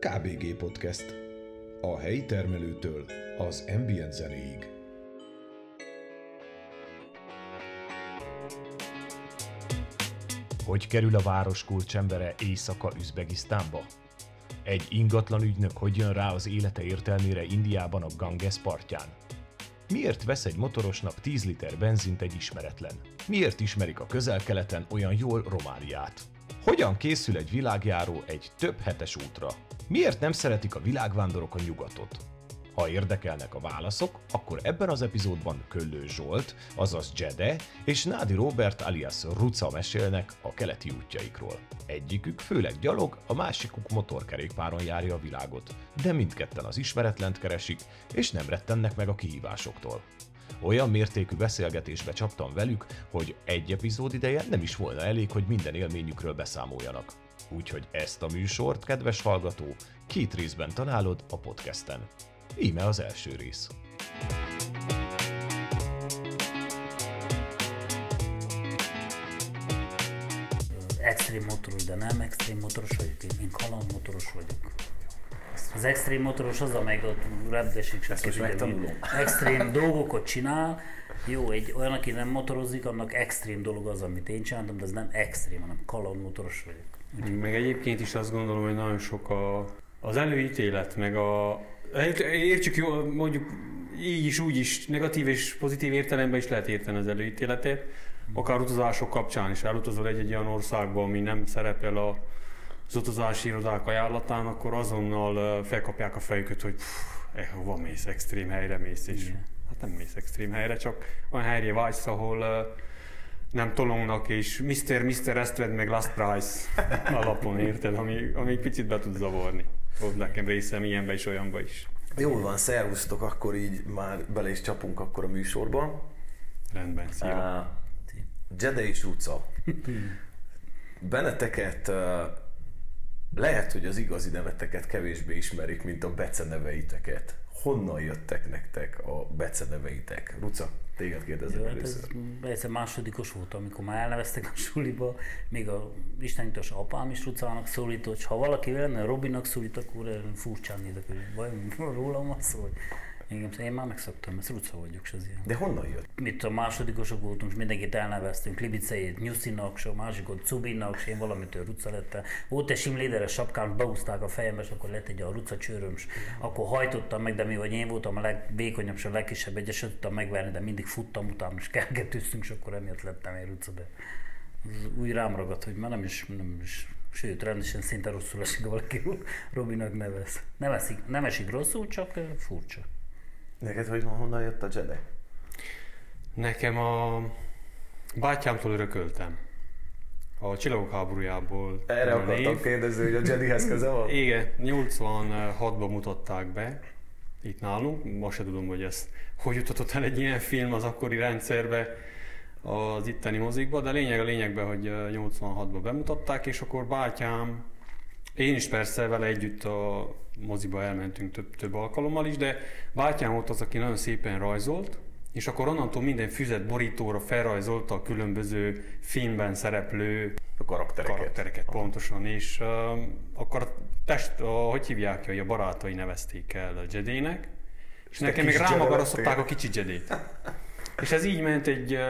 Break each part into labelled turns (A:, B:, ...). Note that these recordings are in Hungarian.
A: KBG Podcast. A helyi termelőtől az ambient zenéig.
B: Hogy kerül a város kulcsembere éjszaka Üzbegisztánba? Egy ingatlan ügynök hogy jön rá az élete értelmére Indiában a Ganges partján? Miért vesz egy motorosnak 10 liter benzint egy ismeretlen? Miért ismerik a közel-keleten olyan jól Romániát? Hogyan készül egy világjáró egy több hetes útra? Miért nem szeretik a világvándorok a nyugatot? Ha érdekelnek a válaszok, akkor ebben az epizódban Köllő Zsolt, azaz Jede, és Nádi Robert alias Ruca mesélnek a keleti útjaikról. Egyikük főleg gyalog, a másikuk motorkerékpáron járja a világot, de mindketten az ismeretlent keresik, és nem rettennek meg a kihívásoktól. Olyan mértékű beszélgetésbe csaptam velük, hogy egy epizód ideje nem is volna elég, hogy minden élményükről beszámoljanak. Úgyhogy ezt a műsort, kedves hallgató, két részben találod a podcasten. Íme az első rész.
C: extrém motoros, de nem extrém motoros vagyok, én, én kaland motoros vagyok. Az extrém motoros az, amelyik ott repdesik,
D: most megtanulom.
C: extrém dolgokat csinál. Jó, egy olyan, aki nem motorozik, annak extrém dolog az, amit én csináltam, de ez nem extrém, hanem kaland motoros vagyok.
D: Meg egyébként is azt gondolom, hogy nagyon sok a, az előítélet, meg a... Értsük jó, mondjuk így is, úgy is, negatív és pozitív értelemben is lehet érteni az előítéletet. Akár utazások kapcsán is elutazol egy-egy olyan országba, ami nem szerepel a, az utazási irodák ajánlatán, akkor azonnal felkapják a fejüket, hogy pff, eh, hova mész, extrém helyre mész, és
C: Igen.
D: hát nem mész extrém helyre, csak olyan helyre vágysz, ahol uh, nem tolongnak, és Mr. Mr. ezt vedd meg last price alapon, érted, ami, ami picit be tud zavarni. Volt nekem részem ilyenbe is, olyanba is.
E: Jól van, szervusztok, akkor így már bele is csapunk akkor a műsorba.
D: Rendben, szia.
E: Uh, Jede és Ruca. Benneteket uh, lehet, hogy az igazi neveteket kevésbé ismerik, mint a beceneveiteket. Honnan jöttek nektek a beceneveitek? Ruca, téged kérdezem
C: Jó, hát ez
E: először.
C: egyszer másodikos volt, amikor már elneveztek a suliba, még a istenítos apám is Rucának szólított, és ha valaki lenne Robinak szólít, akkor furcsán nézek, hogy baj, rólam szó, hogy igen, én már megszoktam, ezt Ruca vagyok, és az ilyen.
E: De honnan jött?
C: Mit a másodikosok voltunk, és mindenkit elneveztünk, Libiceit, Nyuszinak, és a másikot Cubinak, és én valamitől Ruca lettem. Volt egy simléderes sapkám, beúzták a fejembe, és akkor lett egy a Ruca csőröm, és akkor hajtottam meg, de mi vagy én voltam a legvékonyabb, és a legkisebb egyet sem tudtam megverni, de mindig futtam utána, és kergetőztünk, és akkor emiatt lettem én Ruca, de az úgy rám ragadt, hogy már nem is, nem is Sőt, rendesen szinte rosszul esik, ha valaki Robinak nevez. Nem, esik, nem esik rosszul, csak furcsa.
E: Neked hogy honnan jött a Jede?
D: Nekem a bátyámtól örököltem. A csillagok háborújából.
E: Erre akartam
D: név.
E: kérdezni, hogy a Jedihez köze van?
D: Igen, 86-ban mutatták be itt nálunk. Most se tudom, hogy ez hogy jutatott el egy ilyen film az akkori rendszerbe az itteni mozikba, de lényeg a lényegben, hogy ö, 86-ban bemutatták, és akkor bátyám, én is persze vele együtt a moziba elmentünk több, több alkalommal is, de bátyám volt az, aki nagyon szépen rajzolt, és akkor onnantól minden füzet borítóra felrajzolta a különböző filmben szereplő
E: A karaktereket.
D: karaktereket pontosan, és uh, akkor a test, a, hogy hívják hogy a barátai nevezték el a Jedének, és
E: te
D: nekem még
E: kis
D: rám
E: Jedi
D: akarasztották
E: lettél.
D: a kicsi Jedét. és ez így ment egy uh,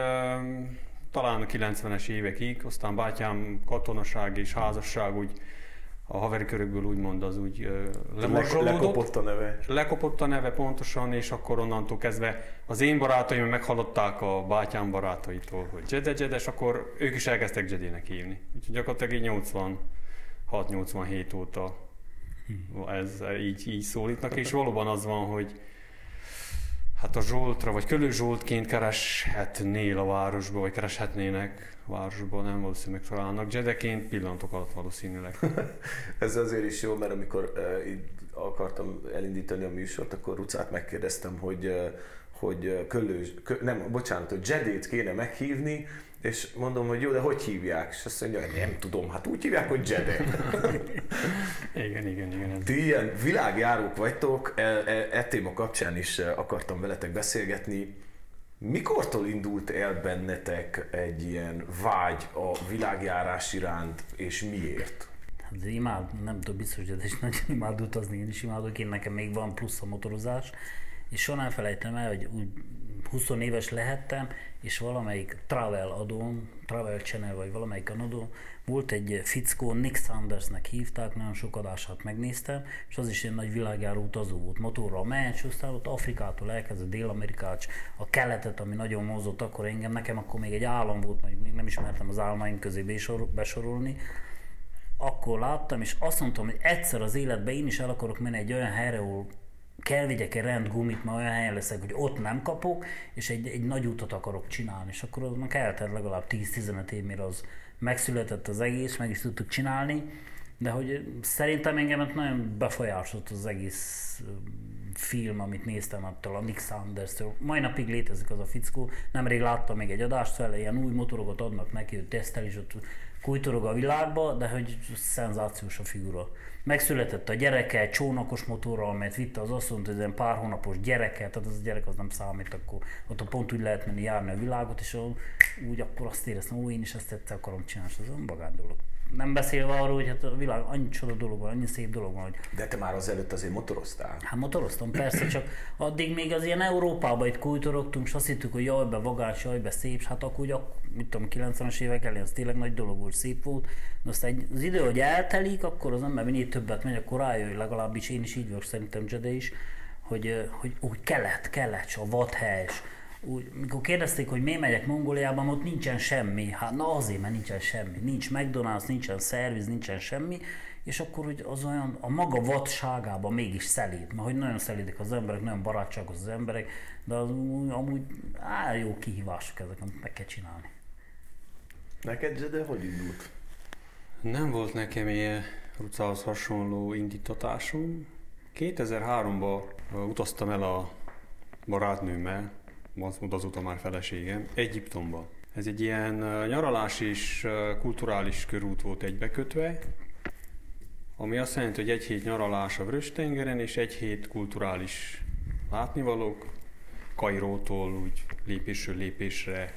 D: talán a 90-es évekig, aztán bátyám katonaság és házasság úgy a haveri körökből úgymond az úgy uh,
E: Le,
D: lemorzsolódott.
E: lekopott a neve.
D: Lekopott a neve pontosan, és akkor onnantól kezdve az én barátaim meghallották a bátyám barátaitól, hogy Jede Jede, és akkor ők is elkezdtek Jedének hívni. Úgyhogy gyakorlatilag így 86-87 óta ez így, így szólítnak, és valóban az van, hogy hát a Zsoltra, vagy Kölő Zsoltként kereshetnél a városba, vagy kereshetnének a városba, nem valószínűleg találnak. Jedeként pillanatok alatt valószínűleg.
E: Ez azért is jó, mert amikor uh, így akartam elindítani a műsort, akkor Rucát megkérdeztem, hogy uh, hogy uh, Köllős, kö, nem, bocsánat, hogy Jedét kéne meghívni, és mondom, hogy jó, de hogy hívják? És azt mondja, hogy nem tudom, hát úgy hívják, hogy Jede.
D: Igen, igen, igen.
E: Ti ilyen világjárók vagytok, e, e, e téma kapcsán is akartam veletek beszélgetni. Mikortól indult el bennetek egy ilyen vágy a világjárás iránt, és miért?
C: Hát imád, nem tudom, biztos, hogy is nagyon imád utazni, én is imádok, én nekem még van plusz a motorozás, és soha nem felejtem el, hogy úgy 20 éves lehettem, és valamelyik travel adón, travel channel vagy valamelyik adón volt egy fickó, Nick Sandersnek hívták, nagyon sok adását megnéztem, és az is egy nagy világjáró utazó volt, motorral és aztán ott Afrikától elkezdett Dél-Amerikát, a keletet, ami nagyon mozott akkor engem, nekem akkor még egy állam volt, majd még nem ismertem az álmaim közé besorolni, akkor láttam, és azt mondtam, hogy egyszer az életben én is el akarok menni egy olyan helyre, ahol kell vigyek egy rendgumit, ma olyan helyen leszek, hogy ott nem kapok, és egy, egy nagy utat akarok csinálni, és akkor aznak eltelt legalább 10-15 év, mire az megszületett az egész, meg is tudtuk csinálni, de hogy szerintem engem nagyon befolyásolt az egész film, amit néztem attól a Nick Sanders-től. Mai napig létezik az a fickó, nemrég láttam még egy adást vele, ilyen új motorokat adnak neki, hogy tesztel, és ott kújtorog a világba, de hogy szenzációs a figura. Megszületett a gyereke, csónakos motorral, mert vitte az mondta, hogy egy pár hónapos gyereke, tehát az a gyerek az nem számít, akkor ott a pont úgy lehet menni járni a világot, és úgy akkor azt éreztem, hogy én is ezt egyszer akarom csinálni, és az önmagán dolog. Nem beszélve arról, hogy hát a világ annyi csoda dolog van, annyi szép dolog van, hogy...
E: De te már azelőtt azért motoroztál?
C: Hát motoroztam, persze, csak addig még az ilyen Európában itt kultorogtunk, és azt hittük, hogy jaj, be vagás, jaj, be szép, hát akkor ugye, mit tudom, 90-es évek elején az tényleg nagy dolog volt, szép volt, de aztán az idő, hogy eltelik, akkor az ember minél többet megy, akkor rájön, legalábbis én is így vagyok, szerintem Jedi is, hogy, hogy úgy kelet, kelet, a vadhelyes, úgy, mikor kérdezték, hogy miért megyek Mongóliában, ott nincsen semmi. Hát na azért, mert nincsen semmi. Nincs McDonald's, nincsen szerviz, nincsen semmi. És akkor hogy az olyan a maga vadságában mégis szelíd. Mert hogy nagyon szelídik az emberek, nagyon barátságos az emberek, de az amúgy á, jó kihívások ezek, amit meg kell csinálni.
E: Neked, de hogy indult?
D: Nem volt nekem ilyen Rucához hasonló indítatásom. 2003-ban utaztam el a barátnőmmel, azóta már feleségem, Egyiptomba. Ez egy ilyen nyaralás és kulturális körút volt egybekötve, ami azt jelenti, hogy egy hét nyaralás a Vörös-tengeren, és egy hét kulturális látnivalók, Kairótól úgy lépésről lépésre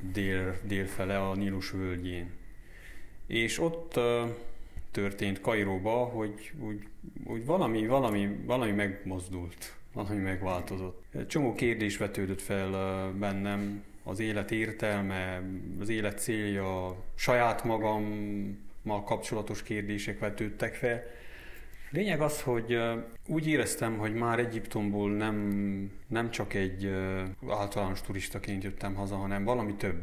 D: dél, délfele a Nílus völgyén. És ott történt Kairóba, hogy úgy, úgy valami, valami, valami megmozdult valami megváltozott. Egy csomó kérdés vetődött fel bennem, az élet értelme, az élet célja, saját magammal kapcsolatos kérdések vetődtek fel. Lényeg az, hogy úgy éreztem, hogy már Egyiptomból nem, nem csak egy általános turistaként jöttem haza, hanem valami több.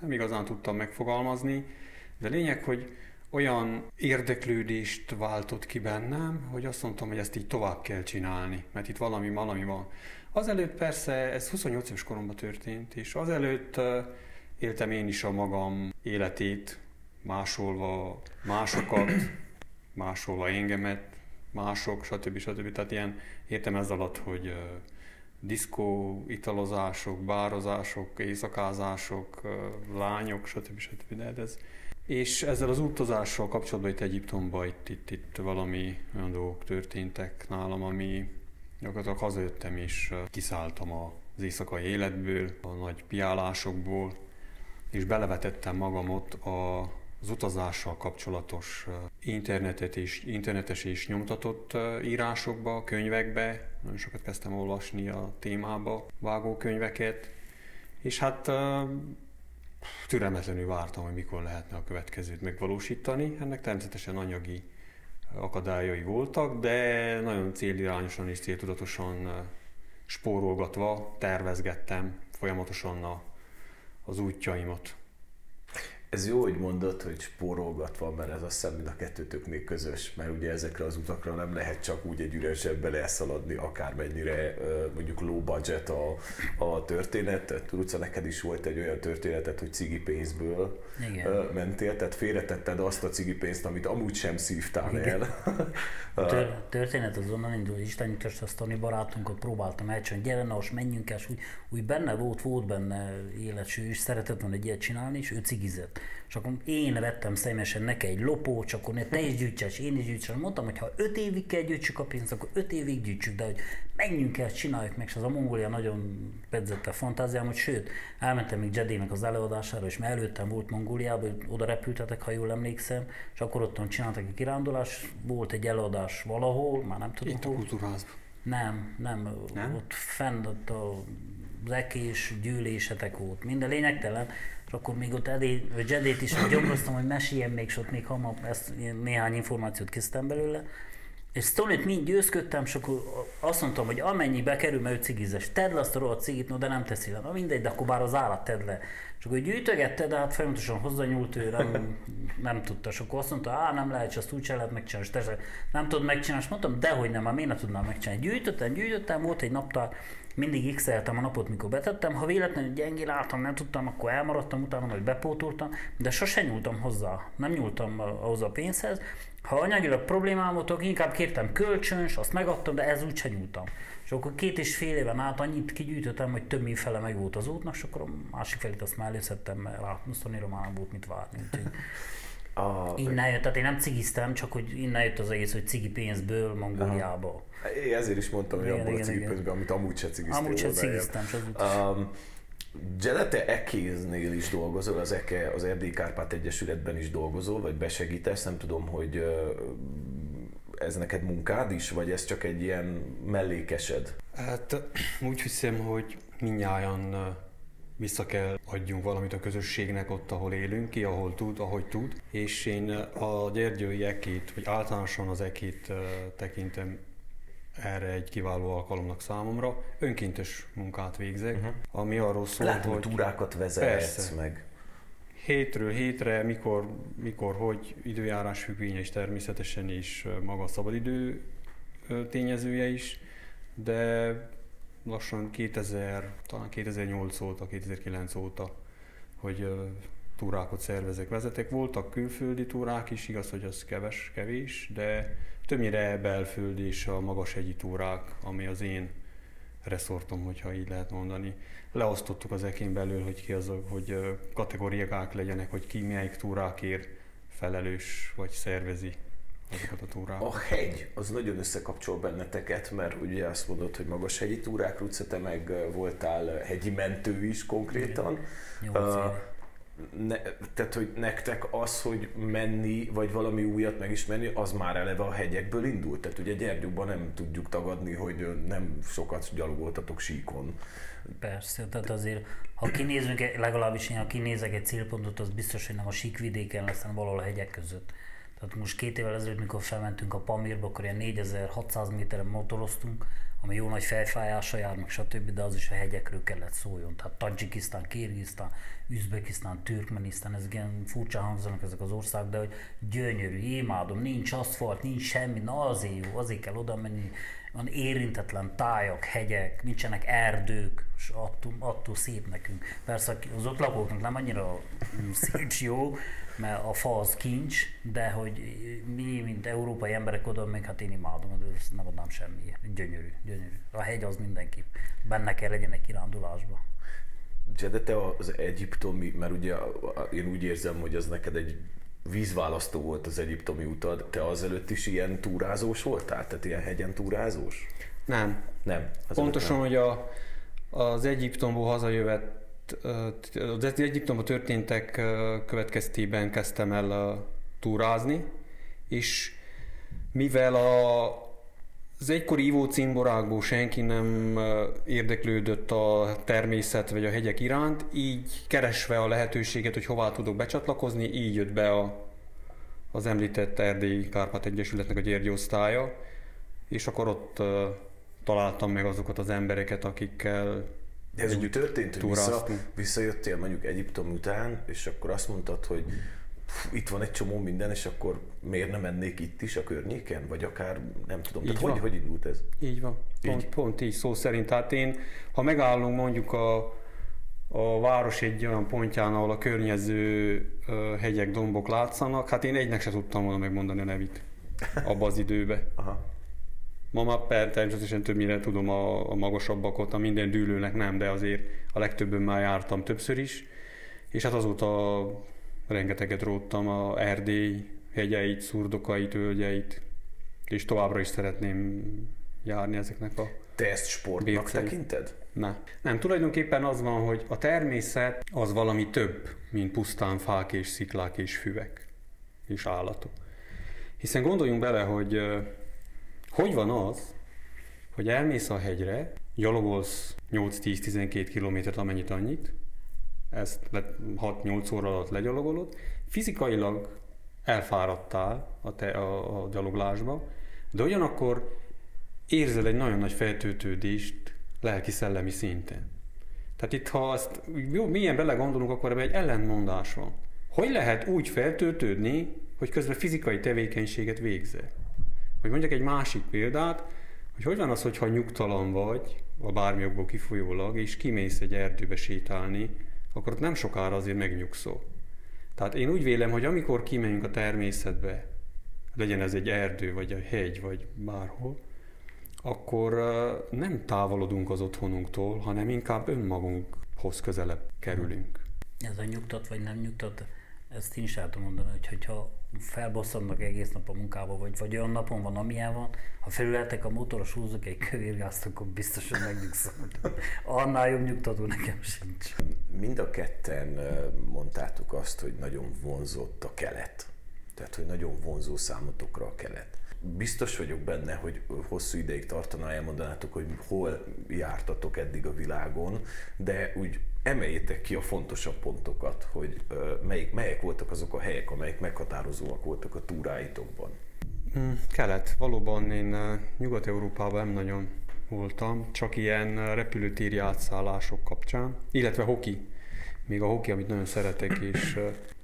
D: Nem igazán tudtam megfogalmazni, de lényeg, hogy olyan érdeklődést váltott ki bennem, hogy azt mondtam, hogy ezt így tovább kell csinálni, mert itt valami, valami van. Azelőtt persze, ez 28 éves koromban történt, és azelőtt éltem én is a magam életét, másolva másokat, másolva engemet, mások, stb. stb. Tehát ilyen értem ez alatt, hogy uh, diszkó, italozások, bározások, éjszakázások, uh, lányok, stb. stb. De ez, és ezzel az utazással kapcsolatban itt Egyiptomban itt, itt, itt valami olyan dolgok történtek nálam, ami gyakorlatilag hazajöttem és kiszálltam az éjszakai életből, a nagy piálásokból, és belevetettem magamot a, az utazással kapcsolatos internetet és, internetes és nyomtatott írásokba, könyvekbe. Nagyon sokat kezdtem olvasni a témába vágó könyveket, és hát türelmetlenül vártam, hogy mikor lehetne a következőt megvalósítani. Ennek természetesen anyagi akadályai voltak, de nagyon célirányosan és céltudatosan spórolgatva tervezgettem folyamatosan a, az útjaimat.
E: Ez jó, hogy mondod, hogy spórolgatva, mert ez azt hiszem, mind a kettőtöknél közös, mert ugye ezekre az utakra nem lehet csak úgy egy üres zsebbel elszaladni, akármennyire mondjuk low budget a, a történet. Ruca, neked is volt egy olyan történetet, hogy cigi pénzből Igen. mentél, tehát félretetted azt a cigi pénzt, amit amúgy sem szívtál Igen.
C: el. Tör, történet az onnan indul, Isten a Tony barátunkat próbáltam elcsinálni, gyere, na, most menjünk el, és úgy, úgy benne volt, volt benne életső, és szeretett volna egy ilyet csinálni, és ő cigizett És akkor én vettem személyesen neki egy lopó, csak akkor ne te is gyűjtses, én is gyűjtsem. Mondtam, hogy ha öt évig kell gyűjtsük a pénzt, akkor öt évig gyűjtsük, de hogy menjünk el, csináljuk meg, és az a Mongolia nagyon pedzette a fantáziám, hogy sőt, elmentem még Jedének az előadására, és mert előttem volt Mongóliába, oda repültetek, ha jól emlékszem, és akkor ott csináltak egy kirándulás, volt egy előadás valahol, már nem tudom
D: Itt a
C: hol.
D: kultúrházban.
C: Nem, nem,
D: Nem?
C: ott fenn ott a az ekés gyűlésetek volt, minden lényegtelen, és akkor még ott Edé, vagy Jedét is gyomroztam, hogy meséljen még, és ott még hamar ezt, néhány információt készítem belőle, és Stonit mind győzködtem, és akkor azt mondtam, hogy amennyi bekerül, mert ő cigizes, tedd le azt a rohadt cigit, no, de nem teszi le. Na mindegy, de akkor bár az állat tedd le. És akkor gyűjtögette, de hát folyamatosan hozzányúlt, ő nem, nem tudta. És akkor azt mondta, á, nem lehet, azt úgy sem lehet megcsinálni, és te nem tudod megcsinálni. És mondtam, dehogy nem, már miért ne tudnám megcsinálni. Gyűjtöttem, gyűjtöttem, volt egy naptár, mindig x a napot, mikor betettem. Ha véletlenül gyengén álltam, nem tudtam, akkor elmaradtam utána, vagy bepótoltam, de sose nyúltam hozzá. Nem nyúltam ahhoz a pénzhez. Ha anyagilag problémám volt, akkor inkább kértem kölcsöns, azt megadtam, de ez úgyse nyúltam. És akkor két és fél éven át annyit kigyűjtöttem, hogy több mint fele meg volt az útnak, és akkor a másik felét azt már előszedtem, mert látmusztonira már nem volt mit várni. Úgyhogy
E: A,
C: innen jött, tehát én nem cigiztem, csak hogy innen jött az egész, hogy cigi pénzből Mongóliába.
E: én ezért is mondtam, hogy
C: Igen,
E: abból a
C: igen.
E: cigipénzből, amit amúgy se cigiztél.
C: Amúgy se cigiztem, csak az
E: Um, Jede, te Ekéznél is dolgozol, az Eke, az Erdély Kárpát Egyesületben is dolgozol, vagy besegítesz, nem tudom, hogy ez neked munkád is, vagy ez csak egy ilyen mellékesed?
D: Hát úgy hiszem, hogy minnyáján vissza kell adjunk valamit a közösségnek ott, ahol élünk ki, ahol tud, ahogy tud. És én ö, a gyergyői ekét, vagy általánosan az ekét ö, tekintem erre egy kiváló alkalomnak számomra. Önkéntes munkát végzek, uh-huh. ami arról szól,
E: Látom, hogy túrákat vezetsz,
D: Persze.
E: meg
D: hétről hétre, mikor, mikor hogy időjárás függvénye is természetesen, és ö, maga a szabadidő tényezője is, de lassan 2000, talán 2008 óta, 2009 óta, hogy túrákat szervezek, vezetek. Voltak külföldi túrák is, igaz, hogy az keves, kevés, de többnyire belföldi és a magashegyi túrák, ami az én reszortom, hogyha így lehet mondani. Leosztottuk az ekén belül, hogy ki az, a- hogy kategóriák legyenek, hogy ki melyik túrákért felelős vagy szervezi azokat a túrákat.
E: a hegy az nagyon összekapcsol benneteket, mert ugye azt mondod, hogy magas hegyi túrák, Ruce, te meg voltál hegyi mentő is konkrétan.
C: Nyolc
E: ne, tehát, hogy nektek az, hogy menni, vagy valami újat megismerni, az már eleve a hegyekből indult. Tehát ugye Gyergyóban nem tudjuk tagadni, hogy nem sokat gyalogoltatok síkon.
C: Persze, tehát azért, ha kinézünk, legalábbis én, ha kinézek egy célpontot, az biztos, hogy nem a síkvidéken lesz, hanem valahol a hegyek között. Tehát most két évvel ezelőtt, mikor felmentünk a Pamirba, akkor ilyen 4600 méteren motoroztunk, ami jó nagy fejfájása jár, meg stb., de az is a hegyekről kellett szóljon. Tehát Tadzsikisztán, Kirgisztán, Üzbekisztán, Türkmenisztán, ez ilyen furcsa hangzanak ezek az országok, de hogy gyönyörű, imádom, nincs aszfalt, nincs semmi, na azért jó, azért kell oda menni, van érintetlen tájak, hegyek, nincsenek erdők, és attól, attól szép nekünk. Persze az ott lakóknak nem annyira mm, szép jó, mert a fa az kincs, de hogy mi, mint európai emberek oda még, hát én imádom, de ezt nem adnám semmiért. Gyönyörű, gyönyörű. A hegy az mindenképp. Benne kell legyen egy kirándulásba.
E: De te az egyiptomi, mert ugye én úgy érzem, hogy az neked egy vízválasztó volt az egyiptomi utad. Te azelőtt is ilyen túrázós voltál? Tehát ilyen hegyen túrázós?
D: Nem.
E: Nem.
D: Pontosan,
E: nem.
D: hogy a, az Egyiptomból hazajövet, az Egyiptomban történtek következtében kezdtem el túrázni, és mivel a, az egykori ivó cimborákból senki nem érdeklődött a természet vagy a hegyek iránt, így keresve a lehetőséget, hogy hová tudok becsatlakozni, így jött be a, az említett Erdélyi Kárpát Egyesületnek a Gyergyi osztálya, és akkor ott találtam meg azokat az embereket, akikkel
E: De ez úgy történt, hogy vissza, visszajöttél mondjuk Egyiptom után, és akkor azt mondtad, hogy "Fú, itt van egy csomó minden, és akkor miért nem mennék itt is a környéken? Vagy akár, nem tudom. Tehát
D: Így
E: hogy,
D: van.
E: hogy indult ez?
D: Így van, pont
E: Így.
D: pont így szó szerint. Tehát én, ha megállunk mondjuk a, a város egy olyan pontján, ahol a környező hegyek, dombok látszanak, hát én egynek se tudtam volna megmondani a nevét abba az időbe.
E: Aha.
D: Ma már per, természetesen többnyire tudom a, a magasabbakot, a minden dűlőnek nem, de azért a legtöbben már jártam többször is, és hát azóta rengeteget róttam a Erdély hegyeit, szurdokait, tölgyeit, és továbbra is szeretném járni ezeknek a
E: Te ezt sportnak tekinted?
D: Ne. Nem, tulajdonképpen az van, hogy a természet az valami több, mint pusztán fák és sziklák és füvek és állatok. Hiszen gondoljunk bele, hogy hogy van az, hogy elmész a hegyre, gyalogolsz 8-10-12 kilométert, amennyit annyit, ezt le- 6-8 óra alatt legyalogolod, fizikailag elfáradtál a, te, a, a gyaloglásba, de ugyanakkor érzel egy nagyon nagy feltöltődést lelki-szellemi szinten. Tehát itt, ha azt jó, milyen belegondolunk, akkor ebben egy ellentmondás van. Hogy lehet úgy feltöltődni, hogy közben fizikai tevékenységet végzel? Hogy mondjak egy másik példát, hogy hogy van az, hogyha nyugtalan vagy, a bármi okból kifolyólag, és kimész egy erdőbe sétálni, akkor ott nem sokára azért megnyugszol. Tehát én úgy vélem, hogy amikor kimegyünk a természetbe, legyen ez egy erdő, vagy egy hegy, vagy bárhol, akkor nem távolodunk az otthonunktól, hanem inkább önmagunkhoz közelebb kerülünk.
C: Ez a nyugtat vagy nem nyugtat, ezt én is el tudom mondani, hogy hogyha felbosszannak egész nap a munkába, vagy, vagy olyan napon van, amilyen van, ha felülhetek a motoros húzok egy kövérgázt, akkor biztosan megnyugszom. Annál jobb nyugtató nekem sincs.
E: Mind a ketten mondtátok azt, hogy nagyon vonzott a kelet. Tehát, hogy nagyon vonzó számotokra a kelet. Biztos vagyok benne, hogy hosszú ideig tartana, elmondanátok, hogy hol jártatok eddig a világon, de úgy emeljétek ki a fontosabb pontokat, hogy melyik, melyek voltak azok a helyek, amelyek meghatározóak voltak a túráitokban.
D: Mm, Kelet. Valóban én Nyugat-Európában nem nagyon voltam, csak ilyen repülőtéri átszállások kapcsán, illetve hoki. Még a hoki, amit nagyon szeretek, és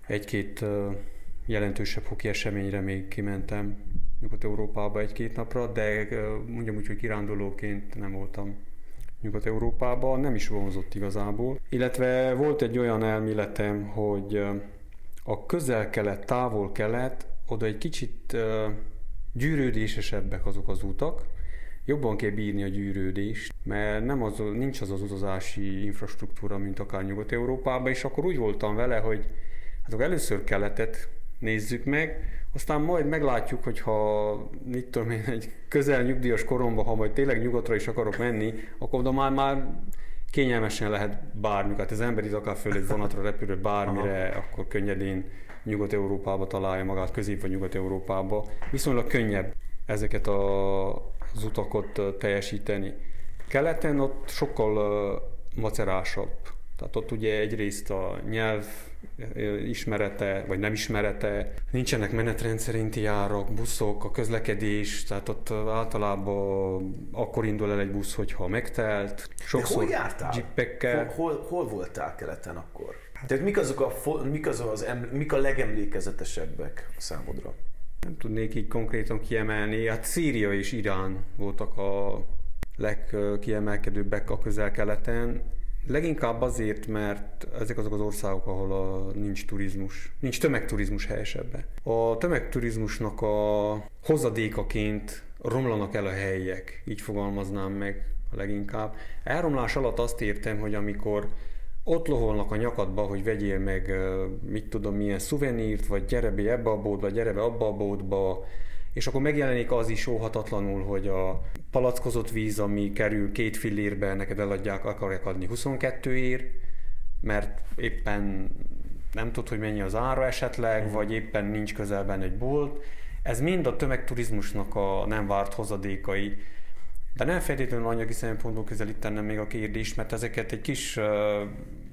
D: egy-két jelentősebb hoki eseményre még kimentem Nyugat-Európába egy-két napra, de mondjam úgy, hogy kirándulóként nem voltam Nyugat-Európában, nem is vonzott igazából. Illetve volt egy olyan elméletem, hogy a közel-kelet, távol-kelet, oda egy kicsit gyűrődésesebbek azok az utak, jobban kell bírni a gyűrődést, mert nem az, nincs az az utazási infrastruktúra, mint akár Nyugat-Európában, és akkor úgy voltam vele, hogy hát akkor először keletet nézzük meg, aztán majd meglátjuk, hogy ha mit tudom én, egy közel nyugdíjas koromban, ha majd tényleg nyugatra is akarok menni, akkor oda már, már kényelmesen lehet bármi. Hát az ember itt akár föl egy vonatra repülő bármire, Aha. akkor könnyedén Nyugat-Európába találja magát, Közép- vagy Nyugat-Európába. Viszonylag könnyebb ezeket a, az utakat ö, teljesíteni. Keleten ott sokkal macerásabb. Tehát ott ugye egyrészt a nyelv ismerete, vagy nem ismerete, nincsenek menetrend szerinti járak, buszok, a közlekedés, tehát ott általában akkor indul el egy busz, hogyha megtelt.
E: De hol jártál?
D: Jeepekkel.
E: Hol, hol, hol voltál keleten akkor? Tehát mik azok a, mik, azok az em, mik a legemlékezetesebbek számodra?
D: Nem tudnék így konkrétan kiemelni. Hát Szíria és Irán voltak a legkiemelkedőbbek a közel-keleten. Leginkább azért, mert ezek azok az országok, ahol a, nincs turizmus, nincs tömegturizmus helyesebben. A tömegturizmusnak a hozadékaként romlanak el a helyek, így fogalmaznám meg leginkább. Elromlás alatt azt értem, hogy amikor ott loholnak a nyakadba, hogy vegyél meg, mit tudom, milyen szuvenírt, vagy gyere be ebbe a bódba, gyere be abba a bódba, és akkor megjelenik az is óhatatlanul, hogy a palackozott víz, ami kerül két fillérbe, neked eladják, akarják adni 22 ér, mert éppen nem tudod, hogy mennyi az ára esetleg, vagy éppen nincs közelben egy bolt. Ez mind a tömegturizmusnak a nem várt hozadékai. De nem feltétlenül anyagi szempontból közelítenem még a kérdést, mert ezeket egy kis uh,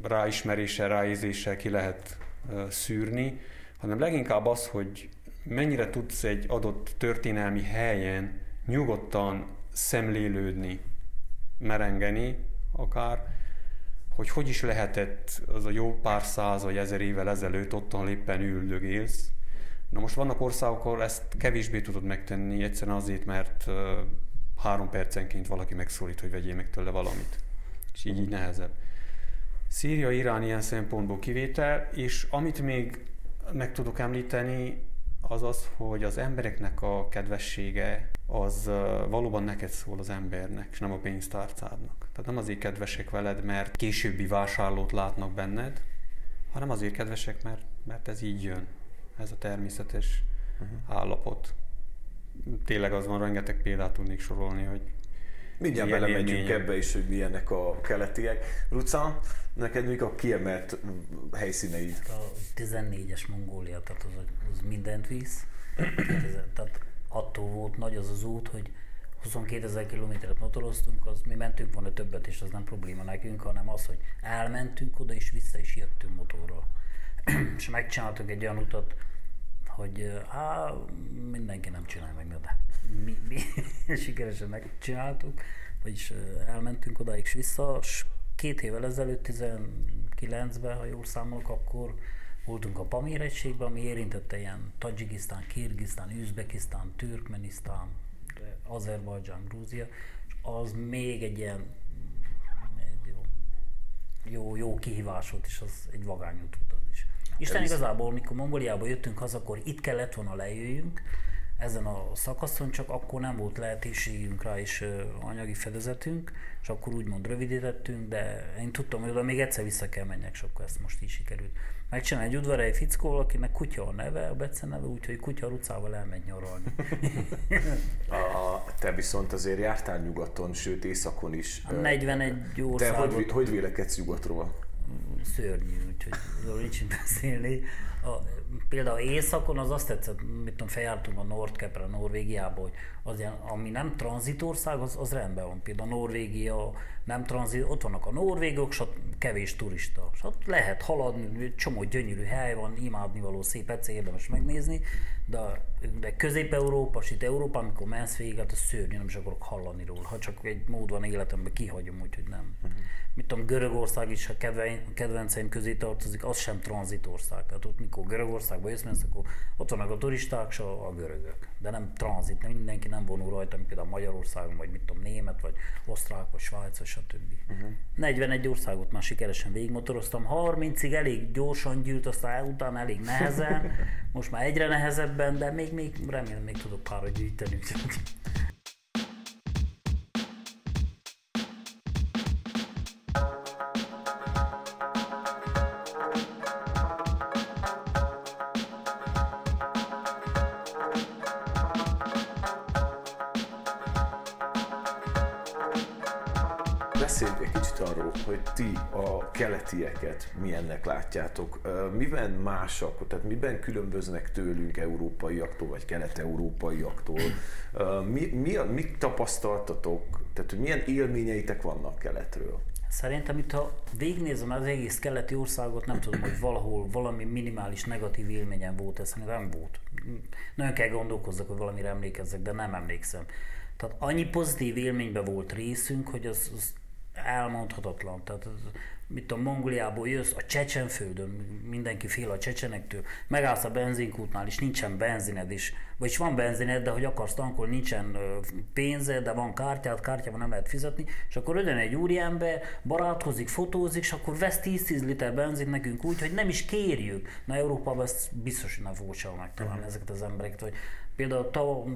D: ráismeréssel, ráézéssel ki lehet uh, szűrni, hanem leginkább az, hogy mennyire tudsz egy adott történelmi helyen nyugodtan szemlélődni, merengeni akár, hogy hogy is lehetett az a jó pár száz vagy ezer évvel ezelőtt ottan éppen üldögélsz. Na most vannak országok, ahol ezt kevésbé tudod megtenni, egyszerűen azért, mert uh, három percenként valaki megszólít, hogy vegyél meg tőle valamit. És így, így nehezebb. Szíria, Irán ilyen szempontból kivétel, és amit még meg tudok említeni, az az, hogy az embereknek a kedvessége az valóban neked szól az embernek, és nem a pénztárcádnak. Tehát nem azért kedvesek veled, mert későbbi vásárlót látnak benned, hanem azért kedvesek, mert mert ez így jön. Ez a természetes uh-huh. állapot. Tényleg az van, rengeteg példát tudnék sorolni, hogy
E: Mindjárt belemegyünk ebbe is, hogy milyenek a keletiek. Ruca, neked mik a kiemelt helyszíneid?
C: A 14-es Mongólia, tehát az, az mindent visz. tehát attól volt nagy az az út, hogy 22 ezer kilométeret motoroztunk, az mi mentünk volna többet, és az nem probléma nekünk, hanem az, hogy elmentünk oda, és vissza is jöttünk motorral. és megcsináltunk egy olyan utat, hogy á, mindenki nem csinál meg, de mi, mi sikeresen megcsináltuk, vagyis elmentünk oda és vissza, és két évvel ezelőtt, 19-ben, ha jól számolok, akkor voltunk a Pamir egységben, ami érintette ilyen Tajikisztán, Kirgisztán, Üzbekisztán, Türkmenisztán, Azerbajdzsán, Grúzia, és az még egy ilyen egy jó, jó, jó kihívás volt, és az egy vagányút út az is. Isten igazából, mikor Mongoliába jöttünk haza, akkor itt kellett volna lejöjjünk, ezen a szakaszon, csak akkor nem volt lehetőségünk rá is anyagi fedezetünk, és akkor úgymond rövidítettünk, de én tudtam, hogy oda még egyszer vissza kell menjek, és akkor ezt most is sikerült. Megcsinálni egy udvarai fickó, akinek kutya a neve, a Bece neve, úgyhogy kutya rucával elmegy nyaralni.
E: a, te viszont azért jártál nyugaton, sőt északon is.
C: A 41 országot.
E: Te hogy, hogy vélekedsz nyugatról?
C: Szörnyű, úgyhogy nincs beszélni. A, például északon az azt tetszett, mit tudom, feljártunk a Nordkepre, Norvégiába, hogy az ilyen, ami nem tranzitország, az, az rendben van. Például Norvégia nem tranzit, ott vannak a norvégok, és ott kevés turista. És ott lehet haladni, csomó gyönyörű hely van, imádni való szép egyszer érdemes megnézni, de, de Közép-Európa, és itt Európa, amikor mensz végig, hát a szörnyű, nem is akarok hallani róla. Ha csak egy mód van életemben, kihagyom, úgyhogy nem. Uh-huh. Mit tudom, Görögország is a kedvenceim közé tartozik, az sem tranzitország. Tehát ott mikor Görögországba jössz, akkor ott vannak a turisták, és a, a görögök. De nem tranzit, nem mindenki nem vonul rajta, mint például Magyarországon, vagy mit tudom, német, vagy osztrák, vagy svájc, vagy stb. Uh-huh. 41 országot már sikeresen végigmotoroztam, 30-ig elég gyorsan gyűlt, aztán utána elég nehezen, most már egyre nehezebben, de még, még remélem még tudok pár gyűjteni.
E: Ti a keletieket milyennek látjátok? Miben másak, tehát miben különböznek tőlünk európaiaktól, vagy kelet-európaiaktól? Mi, mi, mit tapasztaltatok, tehát hogy milyen élményeitek vannak keletről?
C: Szerintem itt, ha végignézem az egész keleti országot, nem tudom, hogy valahol valami minimális negatív élményem volt, ez nem volt. Nagyon kell gondolkozzak, hogy valamire emlékezzek, de nem emlékszem. Tehát annyi pozitív élményben volt részünk, hogy az, az elmondhatatlan. Tehát mit a Mongoliából jössz, a Csecsenföldön, mindenki fél a csecsenektől, megállsz a benzinkútnál, és nincsen benzined is, vagyis van benzined, de hogy akarsz tankolni, nincsen pénzed, de van kártyát, kártyában nem lehet fizetni, és akkor öden egy úriember, barátkozik, fotózik, és akkor vesz 10-10 liter benzin nekünk úgy, hogy nem is kérjük. Na Európában ezt biztos, hogy nem fogok megtalálni uh-huh. ezeket az embereket, hogy Például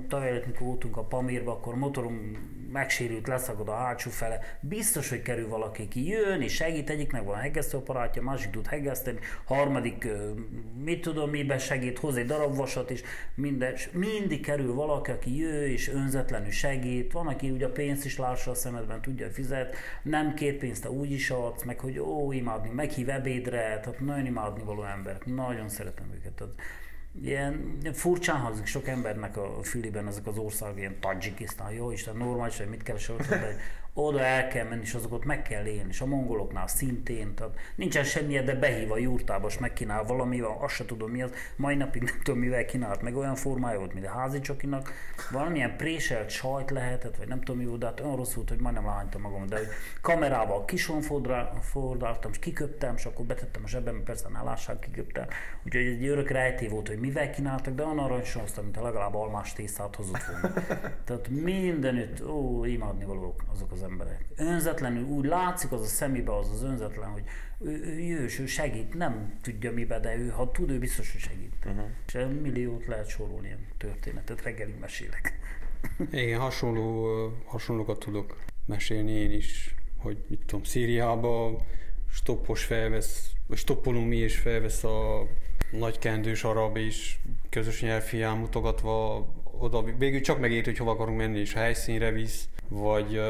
C: tavaly előtt, mikor voltunk a Pamirba, akkor motorom megsérült, leszakad a hátsó fele. Biztos, hogy kerül valaki ki, jön és segít, egyiknek van hegesztőaparátja, másik tud hegeszteni, harmadik, mit tudom, miben segít, hoz egy darab vasat, és minden, mindig kerül valaki, aki jön és önzetlenül segít. Van, aki ugye a pénzt is lássa a szemedben, tudja fizet, nem két pénzt, te úgy is adsz, meg hogy ó, imádni, meghív ebédre, tehát nagyon imádni való emberek, nagyon szeretem őket. Tehát ilyen furcsán hangzik sok embernek a fülében ezek az országok, ilyen Tajikisztán, jó Isten, normális, hogy mit keresel, de oda el kell menni, és azokat meg kell élni, és a mongoloknál szintén, tehát nincsen semmi, de behív a jurtába, és megkínál valami, azt se tudom mi az, mai napig nem tudom mivel kínált, meg olyan formája volt, mint a házi csokinak, valamilyen préselt sajt lehetett, vagy nem tudom mi volt, de hát olyan rossz volt, hogy majdnem lehánytam magam, de hogy kamerával kison fordáltam, és kiköptem, és akkor betettem a zsebembe, persze ne lássák, kiköptem, úgyhogy egy örök rejtély volt, hogy mivel kínáltak, de olyan aranysonztam, mint a legalább almás tésztát hozott volna. Tehát mindenütt, ó, imádni valók azok az emberek. Önzetlenül úgy látszik az a szemébe az az önzetlen, hogy ő, ő jős, ő segít, nem tudja mibe, de ő, ha tud, ő biztos, hogy segít. Uh-huh. És milliót lehet sorolni ilyen történetet, reggelig mesélek.
D: Igen, hasonló, hasonlókat tudok mesélni én is, hogy mit tudom, Szíriába stoppos felvesz, stoppolunk mi és felvesz a nagy kendős arab és közös nyelvfián mutogatva oda végül csak megért, hogy hova akarunk menni, és helyszínre visz, vagy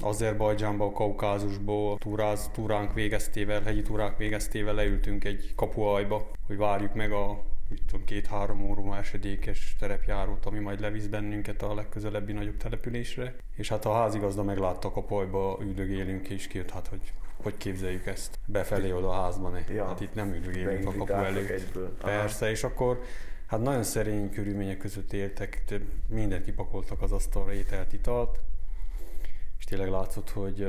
D: Azerbajdzsánba, Kaukázusból túráz, túránk végeztével, hegyi túrák végeztével leültünk egy kapuajba, hogy várjuk meg a mit tudom, két-három óra esedékes terepjárót, ami majd levisz bennünket a legközelebbi nagyobb településre. És hát a házigazda meglátta a kapuajba, üldögélünk, és kijött, hát hogy hogy képzeljük ezt befelé oda a házban. Ja. Hát itt nem üldögélünk a kapu előtt. Persze, és akkor hát nagyon szerény körülmények között éltek, mindent kipakoltak az asztalra, ételt, italt, tényleg látszott, hogy,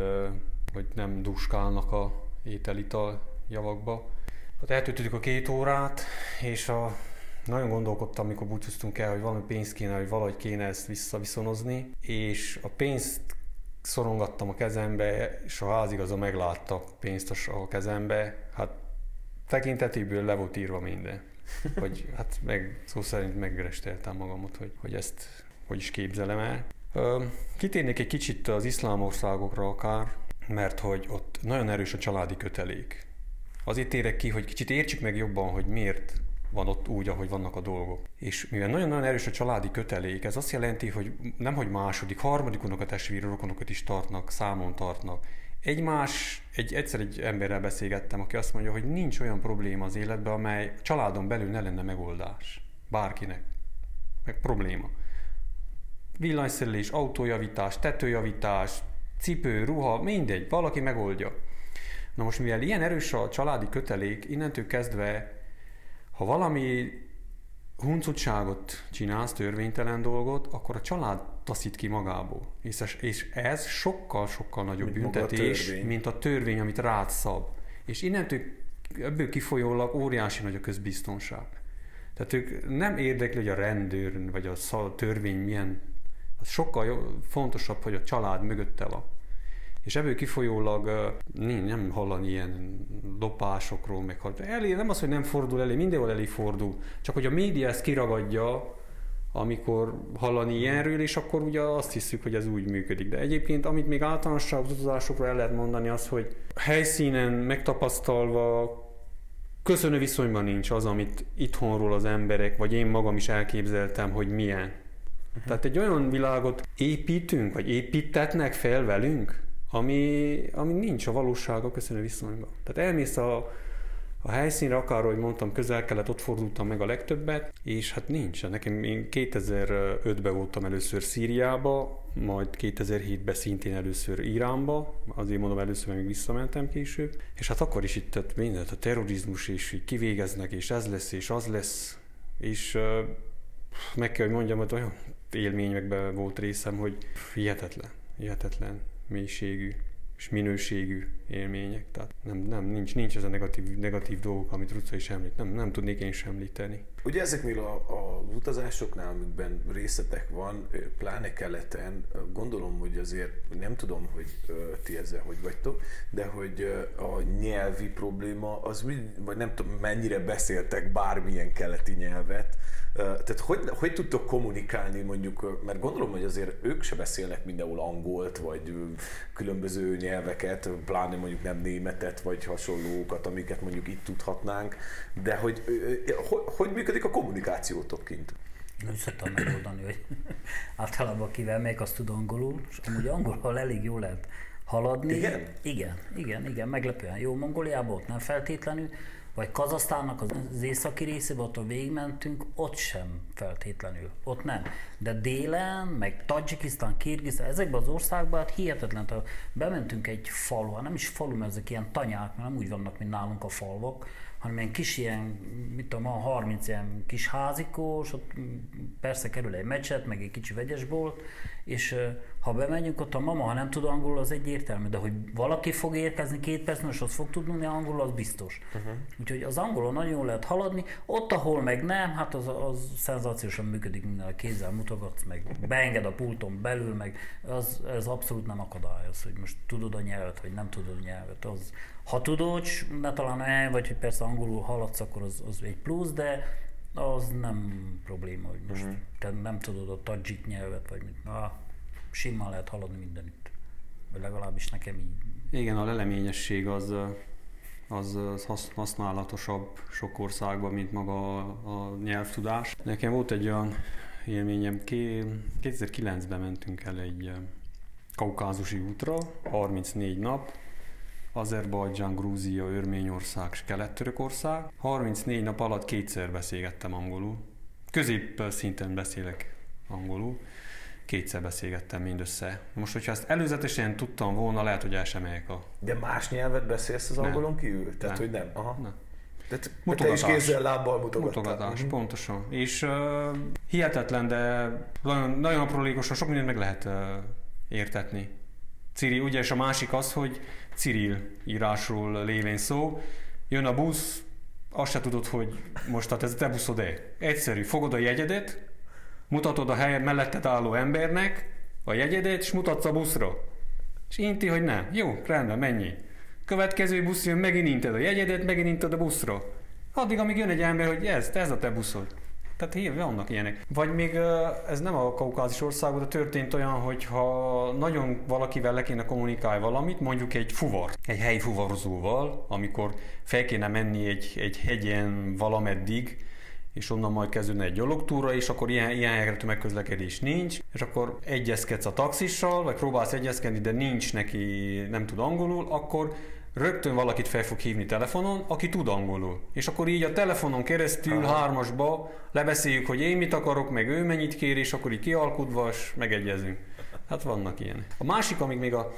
D: hogy nem duskálnak a ételital javakba. Hát eltöltöttük a két órát, és a, nagyon gondolkodtam, amikor búcsúztunk el, hogy valami pénzt kéne, hogy valahogy kéne ezt visszaviszonozni, és a pénzt szorongattam a kezembe, és a házigazda meglátta pénzt a kezembe, hát tekintetéből le volt írva minden. Hogy hát meg, szó szerint megüresteltem magamat, hogy, hogy ezt hogy is képzelem el. Kitérnék egy kicsit az iszlám országokra akár, mert hogy ott nagyon erős a családi kötelék. Azért térek ki, hogy kicsit értsük meg jobban, hogy miért van ott úgy, ahogy vannak a dolgok. És mivel nagyon-nagyon erős a családi kötelék, ez azt jelenti, hogy nem hogy második, harmadik a testvéri rokonokat is tartnak, számon tartnak. Egy más, egy, egyszer egy emberrel beszélgettem, aki azt mondja, hogy nincs olyan probléma az életben, amely családon belül ne lenne megoldás. Bárkinek. Meg probléma villanyszerelés, autójavítás, tetőjavítás, cipő, ruha, mindegy, valaki megoldja. Na most mivel ilyen erős a családi kötelék, innentől kezdve, ha valami huncutságot csinálsz, törvénytelen dolgot, akkor a család taszít ki magából. És, és ez sokkal-sokkal nagyobb mint büntetés, a mint a törvény, amit rád szab. És innentől ebből kifolyólag óriási nagy a közbiztonság. Tehát ők nem érdekli, hogy a rendőr vagy a törvény milyen az sokkal fontosabb, hogy a család mögötte van. És ebből kifolyólag nem hallani ilyen lopásokról, meg elé, nem az, hogy nem fordul elé, mindenhol elé fordul, csak hogy a média ezt kiragadja, amikor hallani ilyenről, és akkor ugye azt hiszük, hogy ez úgy működik. De egyébként, amit még általánosság az utazásokról el lehet mondani, az, hogy helyszínen megtapasztalva köszönő viszonyban nincs az, amit itthonról az emberek, vagy én magam is elképzeltem, hogy milyen. Uh-huh. Tehát egy olyan világot építünk, vagy építetnek fel velünk, ami, ami nincs a valósága köszönő viszonyban. Tehát elmész a, a helyszínre, akár, hogy mondtam, közel-kelet, ott fordultam meg a legtöbbet, és hát nincs. Nekem én 2005-ben voltam először Szíriába, majd 2007-ben szintén először Iránba, azért mondom először, mert még visszamentem később, és hát akkor is itt tehát mindent, a terrorizmus, és így kivégeznek, és ez lesz, és az lesz, és meg kell, hogy mondjam, hogy olyan élményekben volt részem, hogy hihetetlen, hihetetlen mélységű és minőségű élmények. Tehát nem, nem, nincs, nincs ez a negatív, negatív dolgok, amit Ruca is említ. Nem, nem tudnék én sem említeni.
E: Ugye ezeknél a, a utazásoknál, amikben részletek van, pláne keleten, gondolom, hogy azért nem tudom, hogy ti ezzel hogy vagytok, de hogy a nyelvi probléma, az vagy nem tudom, mennyire beszéltek bármilyen keleti nyelvet, tehát hogy, hogy tudtok kommunikálni mondjuk, mert gondolom, hogy azért ők se beszélnek mindenhol angolt, vagy különböző nyelveket, pláne mondjuk nem németet, vagy hasonlókat, amiket mondjuk itt tudhatnánk, de hogy hogy, hogy működik a kommunikációtok kint?
C: Nem szoktam megoldani, hogy általában kivel melyik azt tud angolul, és amúgy angolul elég jól lehet haladni.
E: Igen?
C: Igen, igen, igen, meglepően jó Mongóliában, ott nem feltétlenül, vagy Kazasztánnak az északi részében, ott végigmentünk, ott sem feltétlenül, ott nem. De délen, meg Tajikisztán, Kirgisztán, ezekben az országban hát hihetetlen, tehát bementünk egy falu, hát nem is falu, mert ezek ilyen tanyák, mert nem úgy vannak, mint nálunk a falvak, hanem ilyen kis ilyen, mit tudom, 30 ilyen kis házikós, ott persze kerül egy mecset, meg egy kicsi vegyesbolt, és ha bemegyünk, ott a mama, ha nem tud angolul, az egyértelmű, de hogy valaki fog érkezni két perc, most az fog tudni angolul, az biztos. Uh-huh. Úgyhogy az angolon nagyon lehet haladni, ott, ahol meg nem, hát az, az szenzációsan működik, minden a kézzel mutogatsz, meg beenged a pulton belül, meg az, ez abszolút nem akadályoz, hogy most tudod a nyelvet, vagy nem tudod a nyelvet. Az, ha tudod, ne talán el, vagy hogy persze angolul haladsz, akkor az, az egy plusz, de az nem probléma, hogy most uh-huh. te nem tudod a tajik nyelvet, vagy mit. Na, simán lehet haladni mindenütt. Vagy legalábbis nekem így.
D: Igen, a leleményesség az az, az használatosabb sok országban, mint maga a, a nyelvtudás. Nekem volt egy olyan élményem, 2009-ben mentünk el egy kaukázusi útra, 34 nap, Azerbajdzsán, Grúzia, Örményország és Kelet-Törökország. 34 nap alatt kétszer beszélgettem angolul. Közép szinten beszélek angolul. Kétszer beszélgettem mindössze. Most, hogyha ezt előzetesen tudtam volna, lehet, hogy el sem a...
E: De más nyelvet beszélsz az angolon kívül? Tehát,
D: nem.
E: hogy nem? Aha. Nem.
D: Tehát
E: mutogatás. te is kézzel, lábbal
D: mutogattál. Mutogatás, uh-huh. pontosan. És uh, hihetetlen, de nagyon, nagyon aprólékosan sok mindent meg lehet uh, értetni. Ciri, ugye, és a másik az, hogy Cyril írásról lévén szó. Jön a busz, azt se tudod, hogy most hát ez a te buszod-e. Egyszerű, fogod a jegyedet, mutatod a helyen melletted álló embernek a jegyedet, és mutatsz a buszra. És inti, hogy nem. Jó, rendben, mennyi. Következő busz jön, megint inted a jegyedet, megint inted a buszra. Addig, amíg jön egy ember, hogy ez, ez a te buszod. Tehát hív, vannak ilyenek. Vagy még ez nem a kaukázis országban, de történt olyan, hogy ha nagyon valakivel le kéne kommunikálni valamit, mondjuk egy fuvar, egy helyi fuvarozóval, amikor fel kéne menni egy, egy hegyen valameddig, és onnan majd kezdődne egy gyalogtúra, és akkor ilyen, ilyen helyre tömegközlekedés nincs, és akkor egyezkedsz a taxissal, vagy próbálsz egyezkedni, de nincs neki, nem tud angolul, akkor rögtön valakit fel fog hívni telefonon, aki tud angolul. És akkor így a telefonon keresztül Aha. hármasba lebeszéljük, hogy én mit akarok, meg ő mennyit kér, és akkor így kialkudva, és megegyezünk. Hát vannak ilyen. A másik, amíg még a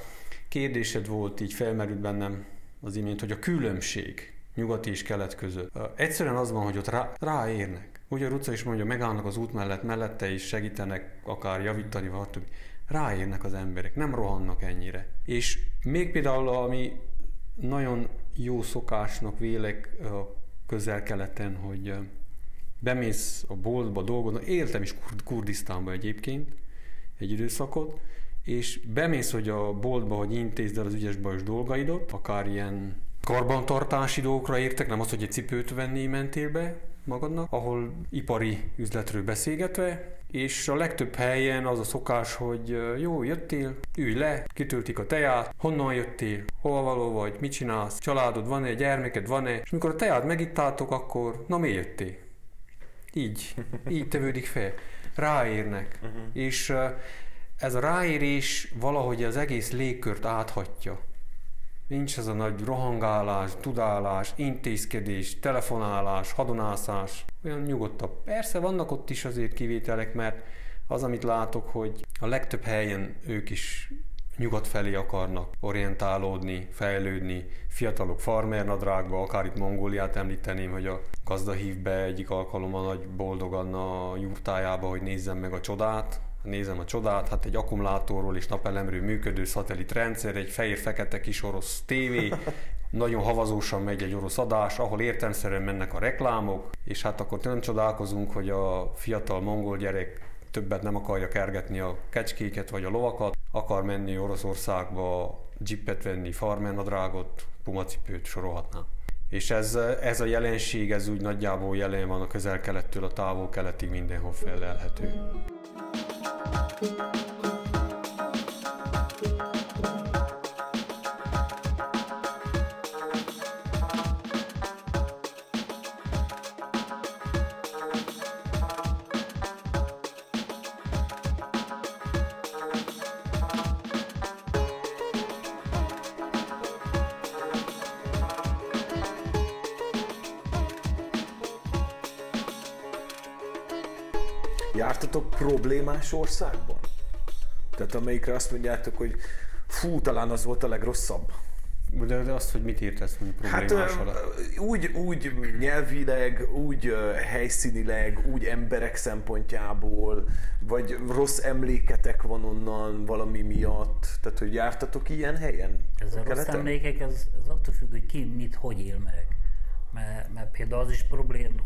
D: kérdésed volt, így felmerült bennem az imént, hogy a különbség nyugat és kelet között. Egyszerűen az van, hogy ott rá, ráérnek. Ugye Ruca is mondja, megállnak az út mellett, mellette és segítenek akár javítani, vagy ráérnek az emberek, nem rohannak ennyire. És még például, ami nagyon jó szokásnak vélek közel-keleten, hogy bemész a boltba dolgozni, éltem is Kurdisztánba egyébként egy időszakot, és bemész, hogy a boltba, hogy intézd el az ügyes bajos dolgaidat, akár ilyen karbantartási dolgokra értek, nem az, hogy egy cipőt venni mentél be magadnak, ahol ipari üzletről beszélgetve, és a legtöbb helyen az a szokás, hogy jó, jöttél, ülj le, kitöltik a teját, honnan jöttél, hol való vagy, mit csinálsz, családod van-e, gyermeked van-e, és mikor a teját megittátok, akkor na mi jöttél? Így, így tevődik fel. Ráérnek. Uh-huh. És ez a ráérés valahogy az egész légkört áthatja. Nincs ez a nagy rohangálás, tudálás, intézkedés, telefonálás, hadonászás. Olyan nyugodtabb. Persze vannak ott is azért kivételek, mert az, amit látok, hogy a legtöbb helyen ők is nyugat felé akarnak orientálódni, fejlődni, fiatalok farmernadrágba, akár itt Mongóliát említeném, hogy a gazda hív be egyik alkalommal nagy boldogan a jurtájába, hogy nézzem meg a csodát, nézem a csodát, hát egy akkumulátorról és napelemről működő rendszer, egy fehér-fekete kis orosz tévé, nagyon havazósan megy egy orosz adás, ahol értelmszerűen mennek a reklámok, és hát akkor nem csodálkozunk, hogy a fiatal mongol gyerek többet nem akarja kergetni a kecskéket vagy a lovakat, akar menni Oroszországba, jeepet venni, farmernadrágot, pumacipőt sorolhatnám. És ez, ez a jelenség, ez úgy nagyjából jelen van a közel-kelettől a távol-keletig mindenhol felelhető. Thank you.
E: Jártatok problémás országban? Tehát amelyikre azt mondjátok, hogy fú, talán az volt a legrosszabb.
D: De, de azt, hogy mit értesz mondjuk problémás hát, alatt?
E: Úgy, úgy nyelvileg, úgy helyszínileg, úgy emberek szempontjából, vagy rossz emléketek van onnan valami miatt. Tehát, hogy jártatok ilyen helyen?
C: Ez a, a rossz emlékek, ez, ez attól függ, hogy ki mit, hogy él meg mert, mert például az is problém,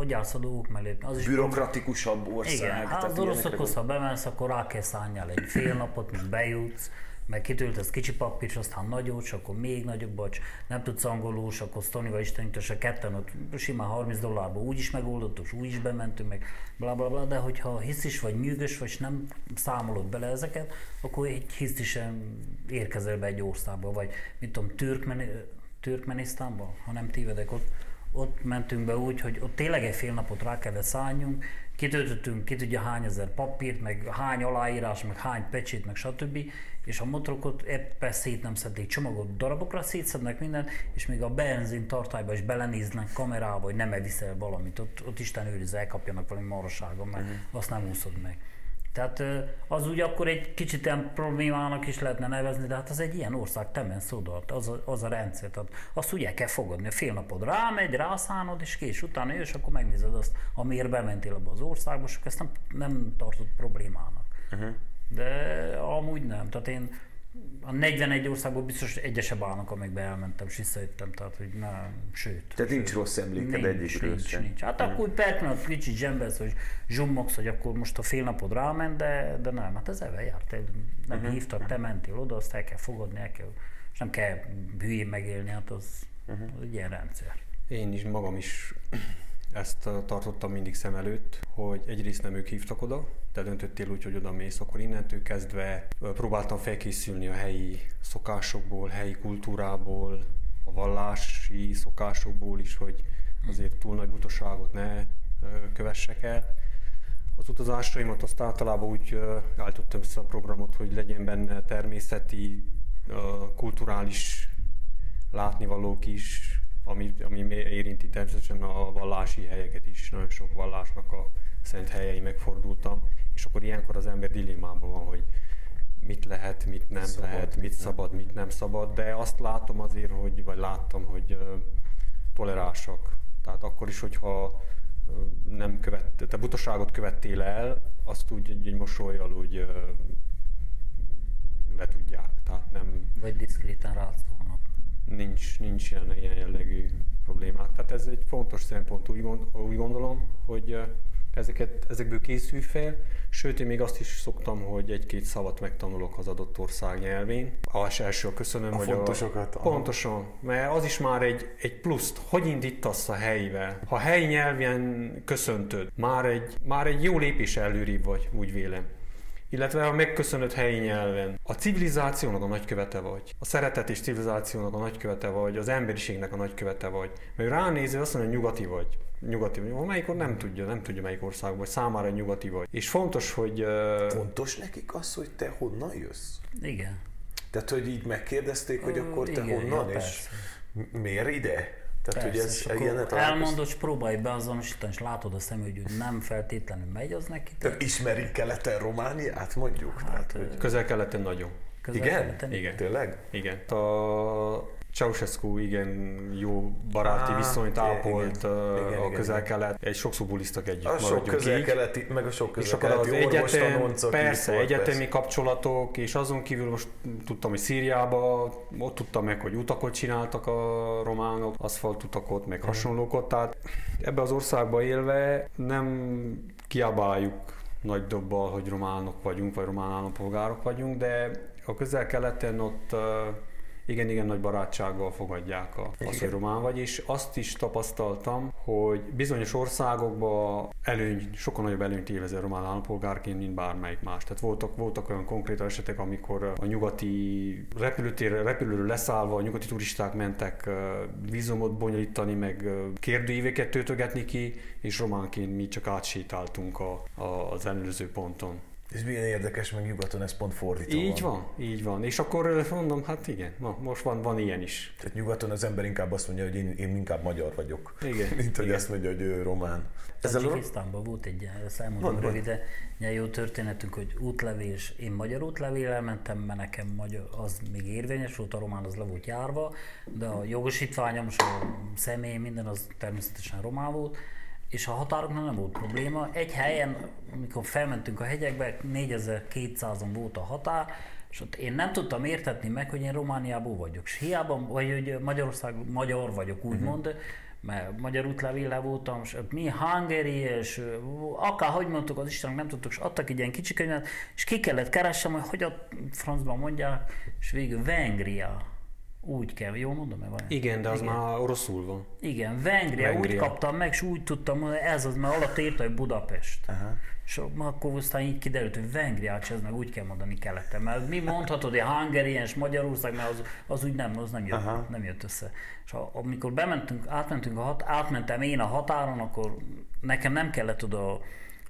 C: hogy állsz a dolgok mellé. Az is
E: Bürokratikusabb ország.
C: Igen, hát az oroszokhoz, ha bemensz, akkor rá kell szálljál egy fél napot, míg bejutsz, meg kitöltesz kicsi papírt, aztán nagyot, és akkor még nagyobb, bocs, nem tudsz angolul, és akkor Stonival Istenítő, se ketten ott simán 30 dollárba úgy is megoldottuk, és úgy is bementünk, meg bla bla bla, de hogyha hisz is vagy nyűgös, vagy nem számolod bele ezeket, akkor egy hisztisen érkezel be egy országba, vagy mit tudom, türkmen, Türkmenisztánban, ha nem tévedek, ott, ott mentünk be úgy, hogy ott tényleg egy fél napot rá kellett szálljunk, kitöltöttünk ki tudja hány ezer papírt, meg hány aláírás, meg hány pecsét, meg stb. És a motorokat éppen szét nem szedték csomagot, darabokra szétszednek minden, és még a benzin tartályba is belenéznek kamerába, hogy nem eviszel valamit. Ott, ott Isten őriz, elkapjanak valami maraságon, mert uh-huh. azt nem úszod meg. Tehát az úgy akkor egy kicsit ilyen problémának is lehetne nevezni, de hát az egy ilyen ország temen szódalt, az a, az a rendszer. Tehát azt úgy el kell fogadni, a fél napod rámegy, rászánod, és kés utána jössz, akkor megnézed azt, amiért bementél abba az országba, és ezt nem, nem tartott problémának. Uh-huh. De amúgy nem. Tehát én a 41 országból biztos egyesebb állnak, amikbe elmentem, és visszajöttem, tehát hogy nem, sőt.
E: Tehát
C: sőt,
E: nincs rossz emléked
C: nincs, nincs, nincs. Hát akkor úgy pertinat kicsit zsembelsz, hogy zsummogsz, hogy akkor most a fél napod ráment, de, de nem, hát ez eve járt, nem uh-huh. hívtak, te mentél oda, azt el kell fogadni, el kell, és nem kell hülyén megélni, hát az, uh-huh. az egy ilyen rendszer.
D: Én is magam is ezt tartottam mindig szem előtt, hogy egyrészt nem ők hívtak oda, te döntöttél úgy, hogy oda mész, akkor innentől kezdve próbáltam felkészülni a helyi szokásokból, helyi kultúrából, a vallási szokásokból is, hogy azért túl nagy butaságot ne kövessek el. Az utazásaimat azt általában úgy állítottam össze a programot, hogy legyen benne természeti, kulturális látnivalók is, ami, ami érinti természetesen a vallási helyeket is. Nagyon sok vallásnak a szent helyei megfordultam, és akkor ilyenkor az ember dilemmában van, hogy mit lehet, mit nem szabad, lehet, mit szabad, mit nem szabad, de azt látom azért, hogy, vagy láttam, hogy tolerálsak. Tehát akkor is, hogyha nem követ, te butaságot követtél el, azt úgy egy, egy mosolyjal úgy le tudják. Tehát nem...
C: Vagy diszkréten rátszolnak.
D: Nincs, nincs ilyen, ilyen jellegű problémák. Tehát ez egy fontos szempont, úgy, gond, úgy gondolom, hogy ezeket, ezekből készülj fel, sőt én még azt is szoktam, hogy egy-két szavat megtanulok az adott ország nyelvén. Az első a köszönöm,
E: a hogy fontosokat.
D: A, pontosan, mert az is már egy, egy pluszt, hogy indítasz a helyivel. Ha helyi nyelven köszöntöd, már egy, már egy jó lépés előrébb vagy, úgy vélem illetve ha megköszönöd helyi nyelven. A civilizációnak a nagykövete vagy, a szeretet és civilizációnak a nagykövete vagy, az emberiségnek a nagykövete vagy. Meg ránézve azt mondja, hogy nyugati vagy. Nyugati vagy. Melyikor nem tudja, nem tudja melyik országban vagy, számára nyugati vagy. És fontos, hogy... Uh...
E: Fontos nekik az, hogy te honnan jössz?
C: Igen.
E: Tehát, hogy így megkérdezték, hogy akkor te
C: Igen,
E: honnan,
C: ja,
E: és
C: persze.
E: miért ide? Tehát, hogy ez
C: és
E: ilyenet
C: elmondod, és próbálj beazonosítani, és látod a szemű, hogy nem feltétlenül megy az neki.
E: Tehát ismerik keleten Romániát, mondjuk? Tehát, hogy...
D: Közel-keleten nagyon.
E: Igen?
C: Közel-keleten
D: Igen.
E: Tényleg?
D: Igen. A Ceausescu igen jó baráti
E: Á,
D: viszonyt ápolt
E: igen. Igen,
D: a közel-kelet. Egy sokszor bulisztak együtt,
E: A sok közel-keleti, meg a sok
D: És akkor az
E: közel-keleti
D: egyetem, persze,
E: volt,
D: egyetemi
E: persze.
D: kapcsolatok, és azon kívül most tudtam, hogy Szíriába, ott tudtam meg, hogy utakot csináltak a románok, aszfaltutakot, meg hasonlókat, tehát ebbe az országba élve nem kiabáljuk nagy dobbal, hogy románok vagyunk, vagy román állampolgárok vagyunk, de a közel-keleten ott igen, igen nagy barátsággal fogadják a, azt, hogy román vagy, és azt is tapasztaltam, hogy bizonyos országokban előny, sokkal nagyobb előnyt élvez a román állampolgárként, mint bármelyik más. Tehát voltak, voltak olyan konkrét esetek, amikor a nyugati repülőtérre, repülőről leszállva a nyugati turisták mentek vízumot bonyolítani, meg kérdőíveket töltögetni ki, és románként mi csak átsétáltunk a, a, az előző ponton.
E: Ez milyen érdekes, meg nyugaton ez pont fordítva
D: Így van, így van. És akkor mondom, hát igen, na, most van, van ilyen is.
E: Tehát nyugaton az ember inkább azt mondja, hogy én, én inkább magyar vagyok.
D: Igen,
E: Mint hogy
D: igen.
E: azt mondja, hogy ő román.
C: Ezzel. Tajikisztánban volt egy,
E: Mondd, mondd.
C: röviden, egy jó történetünk, hogy útlevél, és én magyar útlevéllel mentem, mert nekem magyar, az még érvényes volt, a román az le volt járva, de a jogosítványom, a személy, minden az természetesen román volt, és a határoknál nem volt probléma. Egy helyen, amikor felmentünk a hegyekbe, 4200-on volt a határ, és ott én nem tudtam értetni meg, hogy én Romániából vagyok. És hiába, vagy hogy Magyarország, magyar vagyok, úgymond, uh-huh. mert magyar útlevéllel voltam, és mi hungary, és ö, akár hogy mondtuk, az Istenek nem tudtuk, és adtak egy ilyen kicsi könyvet, és ki kellett keresnem, hogy hogy a francban mondják, és végül Vengria. Úgy kell, jól mondom-e vagy?
D: Igen, de az
C: Igen.
D: már oroszul van.
C: Igen, Vengria, úgy
D: Vengria.
C: kaptam meg, és úgy tudtam, hogy ez az, mert alatt írta, hogy Budapest.
E: Aha.
C: És akkor aztán így kiderült, hogy Vengriát se, ez meg úgy kell mondani keleten. Mert mi mondhatod, hogy Hungarian és Magyarország, mert az, az úgy nem, az nem jött,
E: Aha.
C: nem jött össze. És amikor bementünk, átmentünk a hat, átmentem én a határon, akkor nekem nem kellett oda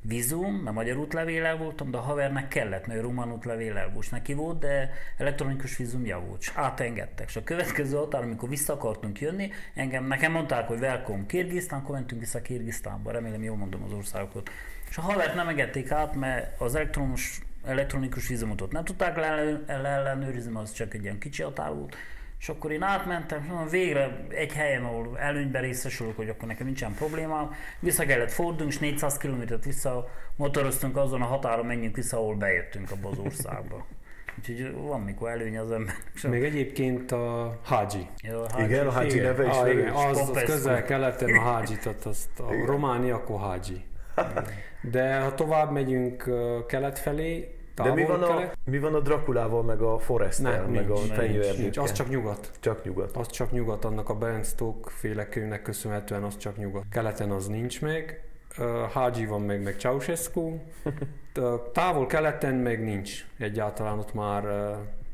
C: vízum, mert magyar útlevéllel voltam, de a havernek kellett, mert román útlevéllel volt, neki volt, de elektronikus vízumja volt, és átengedtek. És a következő határ, amikor vissza akartunk jönni, engem, nekem mondták, hogy welcome Kirgisztán, akkor mentünk vissza Kirgisztánba, remélem jól mondom az országokat. És a havert nem engedték át, mert az elektronos, elektronikus vízumot ott nem tudták leellen- leellenőrizni, az csak egy ilyen kicsi határ volt. És akkor én átmentem, és mondom, végre egy helyen, ahol előnyben részesülök, hogy akkor nekem nincsen problémám. Vissza kellett fordulni, és 400 kilométert vissza motoroztunk azon a határon, menjünk vissza, ahol bejöttünk abba az országba. Úgyhogy van mikor előny az ember.
D: Még egyébként a Hágyi.
C: Jó,
E: Igen, a Hágyi neve is
D: ah, igen, az, az
C: Popescu.
D: közel-keleten a Hágyit, ott azt a Románia, akkor Hágyi. De ha tovább megyünk kelet felé,
E: De mi van, a, mi van a Drakulával, meg a Forester,
D: nem,
E: meg
D: nincs,
E: a fenyőerdőkkel?
D: nincs, az csak nyugat.
E: csak nyugat.
D: Az csak nyugat, annak a Bram Stoke féle könyvnek köszönhetően az csak nyugat. Keleten az nincs meg, Ö, Hágyi van meg, meg Ceausescu. Távol keleten meg nincs. Egyáltalán ott már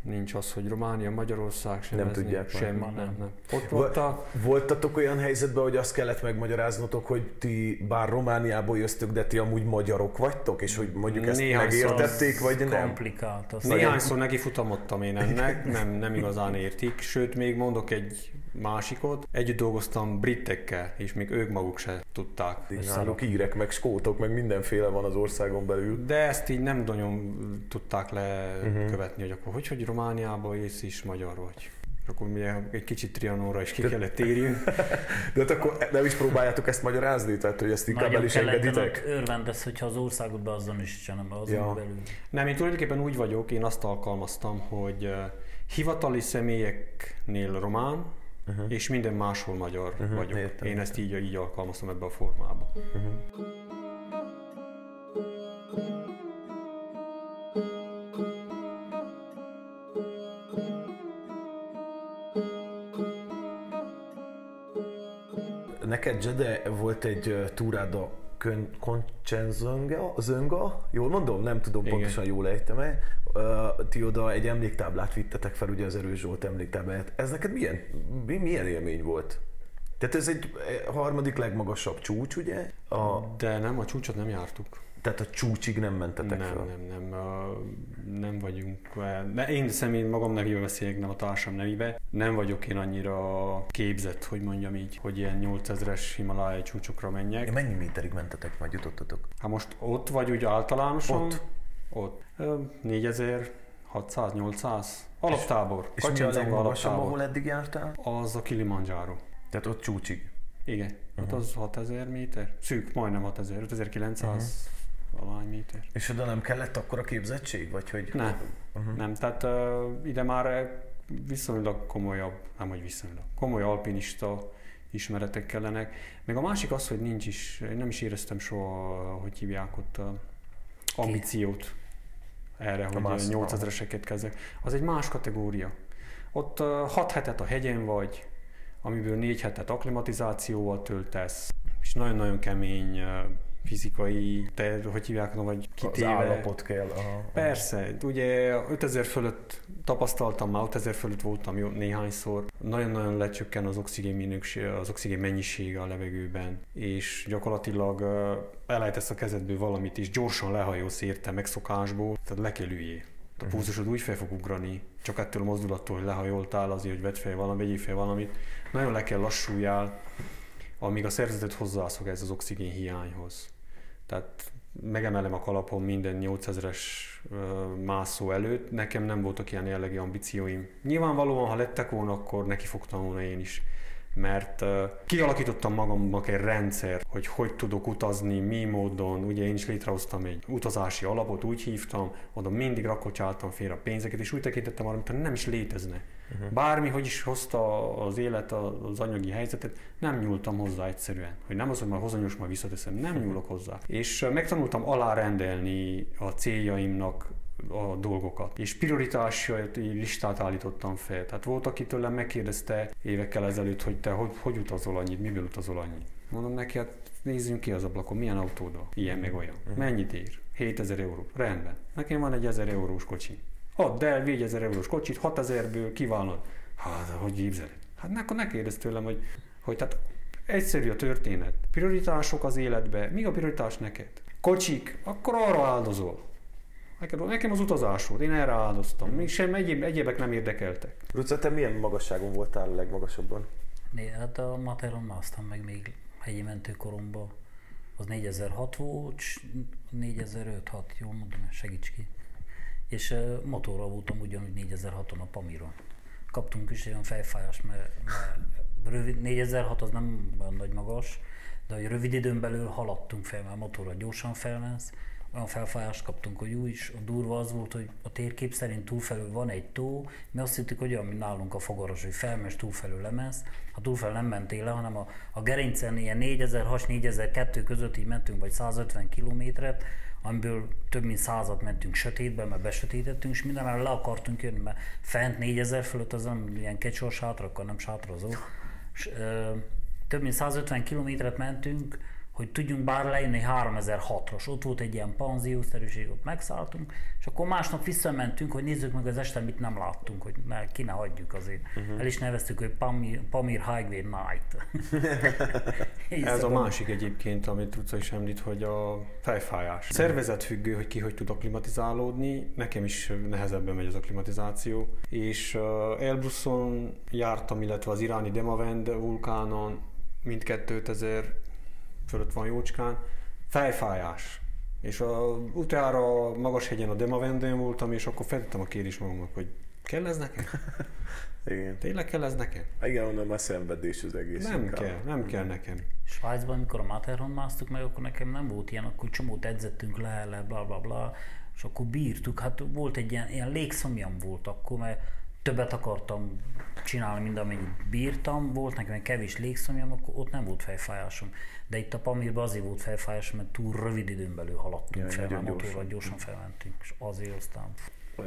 D: nincs az, hogy Románia, Magyarország sem.
E: Nem
D: ez
E: tudják
D: nincs,
E: már.
D: sem,
C: Már
D: nem,
C: nem.
D: Ott
E: Vo-
D: volt a...
E: Voltatok olyan helyzetben, hogy azt kellett megmagyaráznotok, hogy ti bár Romániából jöztök, de ti amúgy magyarok vagytok, és hogy mondjuk ezt
D: Néhányszor
E: megértették, vagy nem?
C: Komplikált.
D: Néhányszor neki futamodtam én ennek, nem, nem igazán értik, sőt még mondok egy másikot, együtt dolgoztam britekkel, és még ők maguk se tudták.
E: Náluk írek, meg skótok, meg mindenféle van az országon belül.
D: De ezt így nem nagyon tudták lekövetni, hogy akkor hogy, hogy Romániába ész is magyar vagy. És akkor mi egy kicsit Trianonra is ki kellett térjünk.
E: De hát akkor nem is próbáljátok ezt magyarázni, tehát hogy ezt inkább el
C: Nagyon
E: is
C: keleten ott
E: engeditek?
C: örvendesz, hogyha az országot be azon
E: Ja.
C: belül.
D: Nem, én tulajdonképpen úgy vagyok, én azt alkalmaztam, hogy hivatali személyeknél román, uh-huh. és minden máshol magyar uh-huh. vagyok.
E: értem,
D: én ezt így, így alkalmaztam ebbe a formába.
E: Neked, Jede, volt egy túrád a Conchenzonga, Zönga, jól mondom? Nem tudom
D: Igen.
E: pontosan jól ejtem-e. Ö, Ti oda egy emléktáblát vittetek fel, ugye az Erős Zsolt emléktáblát. Ez neked milyen, mi- milyen élmény volt? Tehát ez egy eh, harmadik legmagasabb csúcs, ugye? A,
D: De nem, a csúcsot nem jártuk.
E: tehát a csúcsig nem mentetek
D: Nem,
E: fel.
D: nem, nem, ö, nem vagyunk. De én személy magam nevében beszélek, nem a társam nevébe. Nem vagyok én annyira képzett, hogy mondjam így, hogy ilyen 8000-es Himalája csúcsokra menjek.
E: Mennyi méterig mentetek, majd jutottatok?
D: Hát most ott vagy úgy általánosan?
E: Ott.
D: Ott. Ö, 4000, 600, 800. Alaptábor.
E: És mi a legmagasabb,
D: alaptábor.
E: ahol eddig jártál?
D: Az a Kilimanjaro.
E: Tehát ott csúcsig.
D: Igen, uh-huh. ott az 6000 méter. Szűk, majdnem 6000, 5900 uh-huh. alány méter.
E: És oda nem kellett akkor a képzettség? Vagy hogy...
D: Nem, uh-huh. nem, tehát uh, ide már viszonylag komolyabb, nem hogy viszonylag, komoly alpinista ismeretek kellenek. Meg a másik az, hogy nincs is, én nem is éreztem soha, hogy hívják ott a ambíciót erre, hogy
E: más-
D: 8000-eseket kezdek. Az egy más kategória. Ott 6 hetet a hegyen vagy, amiből 4 hetet akklimatizációval töltesz, és nagyon-nagyon kemény fizikai, te, hogy hívják, no, vagy
E: Az
D: kitéve.
E: állapot kell. Aha.
D: Persze, ugye 5000 fölött tapasztaltam már, 5000 fölött voltam jó néhányszor. Nagyon-nagyon lecsökken az oxigén, minőség, az oxigén mennyisége a levegőben, és gyakorlatilag elejtesz a kezedből valamit, és gyorsan lehajolsz érte megszokásból, tehát le kell üljél. A pulzusod úgy fel fog ugrani, csak ettől a mozdulattól, hogy lehajoltál, azért, hogy vedd fel valamit, vegyél fel valamit. Nagyon le kell lassuljál, amíg a szervezetet hozzászok ez az oxigén hiányhoz. Tehát megemelem a kalapom minden 8000-es ö, mászó előtt, nekem nem voltak ilyen jellegű ambícióim. Nyilvánvalóan, ha lettek volna, akkor neki fogtam volna én is. Mert kialakítottam magamnak egy rendszer, hogy hogy tudok utazni, mi módon. Ugye én is létrehoztam egy utazási alapot, úgy hívtam, oda mindig rakocsáltam félre a pénzeket, és úgy tekintettem arra, mintha nem is létezne. Uh-huh. Bármi, hogy is hozta az élet az anyagi helyzetet, nem nyúltam hozzá egyszerűen. Hogy nem az, hogy már hozonyos, majd visszateszem, nem nyúlok hozzá. És megtanultam alárendelni a céljaimnak a dolgokat. És prioritásait listát állítottam fel. Tehát volt, aki tőlem megkérdezte évekkel ezelőtt, hogy te hogy, hogy utazol annyit, miből utazol annyit. Mondom neki, hát nézzünk ki az ablakon, milyen autóda, ilyen meg olyan. Uh-huh. Mennyit ér? 7000 euró. Rendben. Nekem van egy 1000 eurós kocsi. Add el 4000 eurós kocsit, 6000-ből kívánod. Hát, hogy képzeled? Hát akkor ne kérdezz tőlem, hogy, hogy tehát egyszerű a történet. Prioritások az életbe. Mi a prioritás neked? Kocsik, akkor arra áldozol. Nekem az utazás volt, én erre áldoztam. Mi sem egyéb, egyébek nem érdekeltek.
E: Ruca, te milyen magasságon voltál a legmagasabban?
C: Né, hát a Materon másztam meg még hegyi mentőkoromban. Az 4006 volt, 4005 6 jól mondom, segíts ki. És motorral voltam ugyanúgy 4006-on a Pamiron. Kaptunk is olyan fejfájást, mert, mert rövid, 4006 az nem olyan nagy magas, de hogy rövid időn belül haladtunk fel, mert motorra gyorsan felmensz, olyan felfájást kaptunk, hogy úgy is a durva az volt, hogy a térkép szerint túlfelül van egy tó, mi azt hittük, hogy olyan, mint nálunk a fogaras, hogy felmes túlfelül lemensz, ha túlfelül nem mentél le, hanem a, a gerincen ilyen 4006-4002 között így mentünk, vagy 150 kilométert, amiből több mint százat mentünk sötétbe, mert besötétettünk, és mindenre le akartunk jönni, mert fent 4000 fölött az nem ilyen kecsor sátrakkal, nem sátrazó. És, ö, több mint 150 kilométert mentünk, hogy tudjunk bár lejönni 3006-ros. Ott volt egy ilyen panziószerűség, ott megszálltunk, és akkor másnap visszamentünk, hogy nézzük meg az este, mit nem láttunk, hogy ne, ki ne hagyjuk azért. Uh-huh. El is neveztük, hogy Pamir, Pamir Highway Night.
D: Ez a másik egyébként, amit tudsz is említ, hogy a fejfájás. Szervezetfüggő, hogy ki hogy tud aklimatizálódni. Nekem is nehezebben megy az aklimatizáció. És uh, jártam, illetve az iráni Demavend vulkánon, mindkettő 2000 fölött van jócskán, fejfájás. És a, utána magas hegyen a Demavendén voltam, és akkor feltettem a kérdést magamnak, hogy kell ez nekem?
E: Igen.
D: Tényleg kell ez nekem?
E: Igen, mondom, a szenvedés az egész.
D: Nem inkább. kell, nem kell nekem.
C: Svájcban, amikor a Matterhorn másztuk meg, akkor nekem nem volt ilyen, akkor csomót edzettünk le, le, bla bla bla, és akkor bírtuk. Hát volt egy ilyen, ilyen légszomjam volt akkor, mert többet akartam csinálni, mint amennyit bírtam. Volt nekem egy kevés légszomjam, akkor ott nem volt fejfájásom. De itt a Pamirban azért volt fejfájásom, mert túl rövid időn belül haladtunk ja, fel, gyorsan. gyorsan felmentünk, és azért aztán...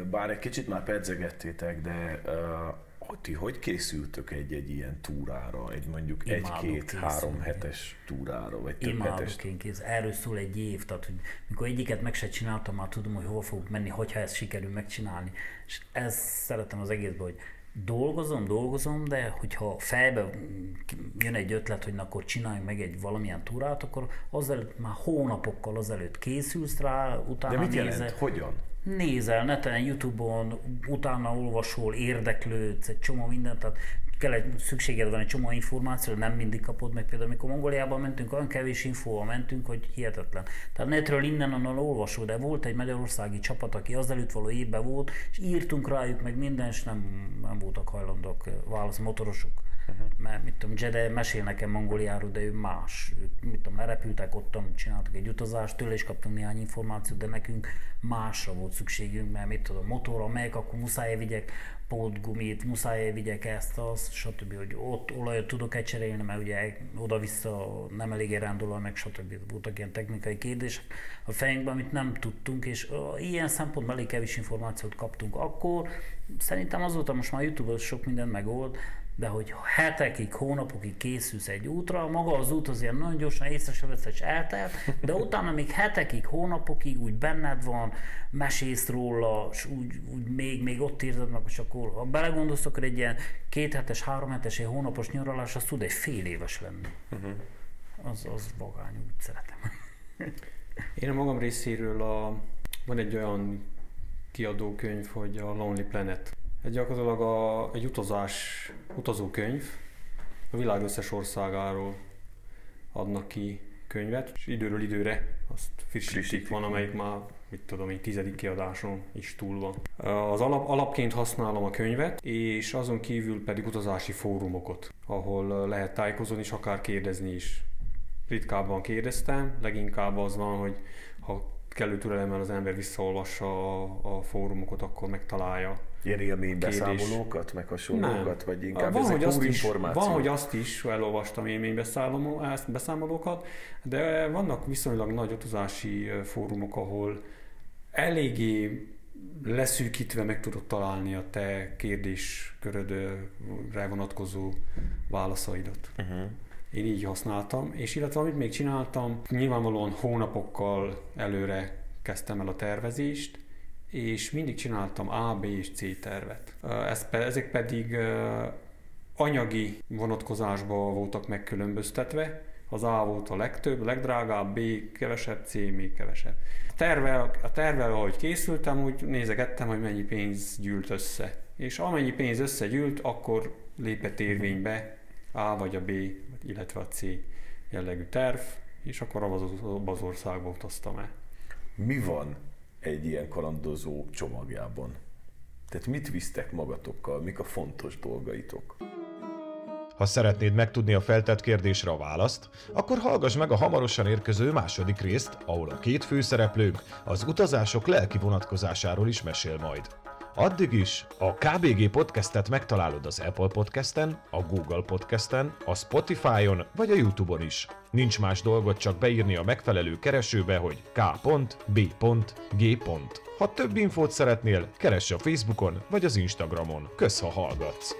E: Bár egy kicsit már pedzegettétek, de uh, ti hogy készültök egy-egy ilyen túrára, egy mondjuk egy-két-három hetes túrára, vagy több
C: Imádok
E: hetes?
C: én kész. Erről szól egy év, tehát hogy mikor egyiket meg se csináltam, már tudom, hogy hova fogok menni, hogyha ezt sikerül megcsinálni. És ez szeretem az egészben, hogy dolgozom, dolgozom, de hogyha fejbe jön egy ötlet, hogy na, akkor csináljunk meg egy valamilyen túrát, akkor azelőtt már hónapokkal azelőtt készülsz rá, utána
E: De mit
C: nézel,
E: jelent? Hogyan?
C: Nézel neten, Youtube-on, utána olvasol, érdeklődsz, egy csomó mindent, tehát kell egy, szükséged van egy csomó információ, nem mindig kapod meg. Például, amikor Mongóliában mentünk, olyan kevés infóval mentünk, hogy hihetetlen. Tehát netről innen onnan olvasó, de volt egy magyarországi csapat, aki azelőtt való évben volt, és írtunk rájuk meg minden, és nem, nem voltak hajlandók válasz motorosok. Uh-huh. Mert mit tudom, Jede mesél nekem Mongóliáról, de ő más. Ők, mit tudom, repültek ott, csináltak egy utazást, tőle is kaptunk néhány információt, de nekünk másra volt szükségünk, mert mit tudom, motorra megyek, akkor muszáj vigyek pótgumit, muszáj vigyek ezt, azt, stb. hogy ott olajat tudok-e cserélni, mert ugye oda-vissza nem elég rándulva, meg stb. Voltak ilyen technikai kérdések a fejünkben, amit nem tudtunk, és ilyen szempontból elég kevés információt kaptunk akkor. Szerintem azóta most már YouTube-on sok mindent megold, de hogy hetekig, hónapokig készülsz egy útra, maga az út az ilyen nagyon gyorsan észre se vesz, és eltelt, de utána még hetekig, hónapokig úgy benned van, mesész róla, és úgy, úgy még, még ott érzed meg, és akkor ha belegondolsz, akkor egy ilyen kéthetes, háromhetes, egy hónapos nyaralás, az tud egy fél éves lenni. Uh-huh. Az, az vagány, úgy szeretem.
D: Én a magam részéről a, van egy olyan kiadókönyv, hogy a Lonely Planet egy gyakorlatilag a, egy utazás, utazókönyv, a világ összes országáról adnak ki könyvet, és időről időre azt frissítik, van, amelyik már, mit tudom egy tizedik kiadáson is túl van. Az alap, alapként használom a könyvet, és azon kívül pedig utazási fórumokot, ahol lehet tájékozódni, és akár kérdezni is. Ritkábban kérdeztem, leginkább az van, hogy ha kellő türelemmel az ember visszaolvassa a, a fórumokat, akkor megtalálja
E: Ilyen élménybeszámolókat, meg hasonlókat, vagy inkább van,
D: ezek
E: hogy
D: azt
E: is,
D: Van, hogy azt is elolvastam élménybeszámolókat, de vannak viszonylag nagy utazási fórumok, ahol eléggé leszűkítve meg tudod találni a te kérdéskörödre vonatkozó válaszaidat. Uh-huh. Én így használtam, és illetve amit még csináltam, nyilvánvalóan hónapokkal előre kezdtem el a tervezést, és mindig csináltam A, B és C tervet. Ez, ezek pedig anyagi vonatkozásban voltak megkülönböztetve, az A volt a legtöbb, legdrágább, B kevesebb, C még kevesebb. A tervel, a tervel, ahogy készültem, úgy nézegettem, hogy mennyi pénz gyűlt össze. És amennyi pénz összegyűlt, akkor lépett érvénybe A vagy a B, illetve a C jellegű terv, és akkor abban az országban utaztam el.
E: Mi van egy ilyen kalandozó csomagjában? Tehát mit visztek magatokkal, mik a fontos dolgaitok?
B: Ha szeretnéd megtudni a feltett kérdésre a választ, akkor hallgass meg a hamarosan érkező második részt, ahol a két főszereplőnk az utazások lelki vonatkozásáról is mesél majd. Addig is a KBG podcastet megtalálod az Apple podcasten, a Google podcasten, a Spotify-on vagy a YouTube-on is. Nincs más dolgot csak beírni a megfelelő keresőbe, hogy k.b.g. Ha több infót szeretnél, keress a Facebookon vagy az Instagramon. Kösz, ha hallgatsz!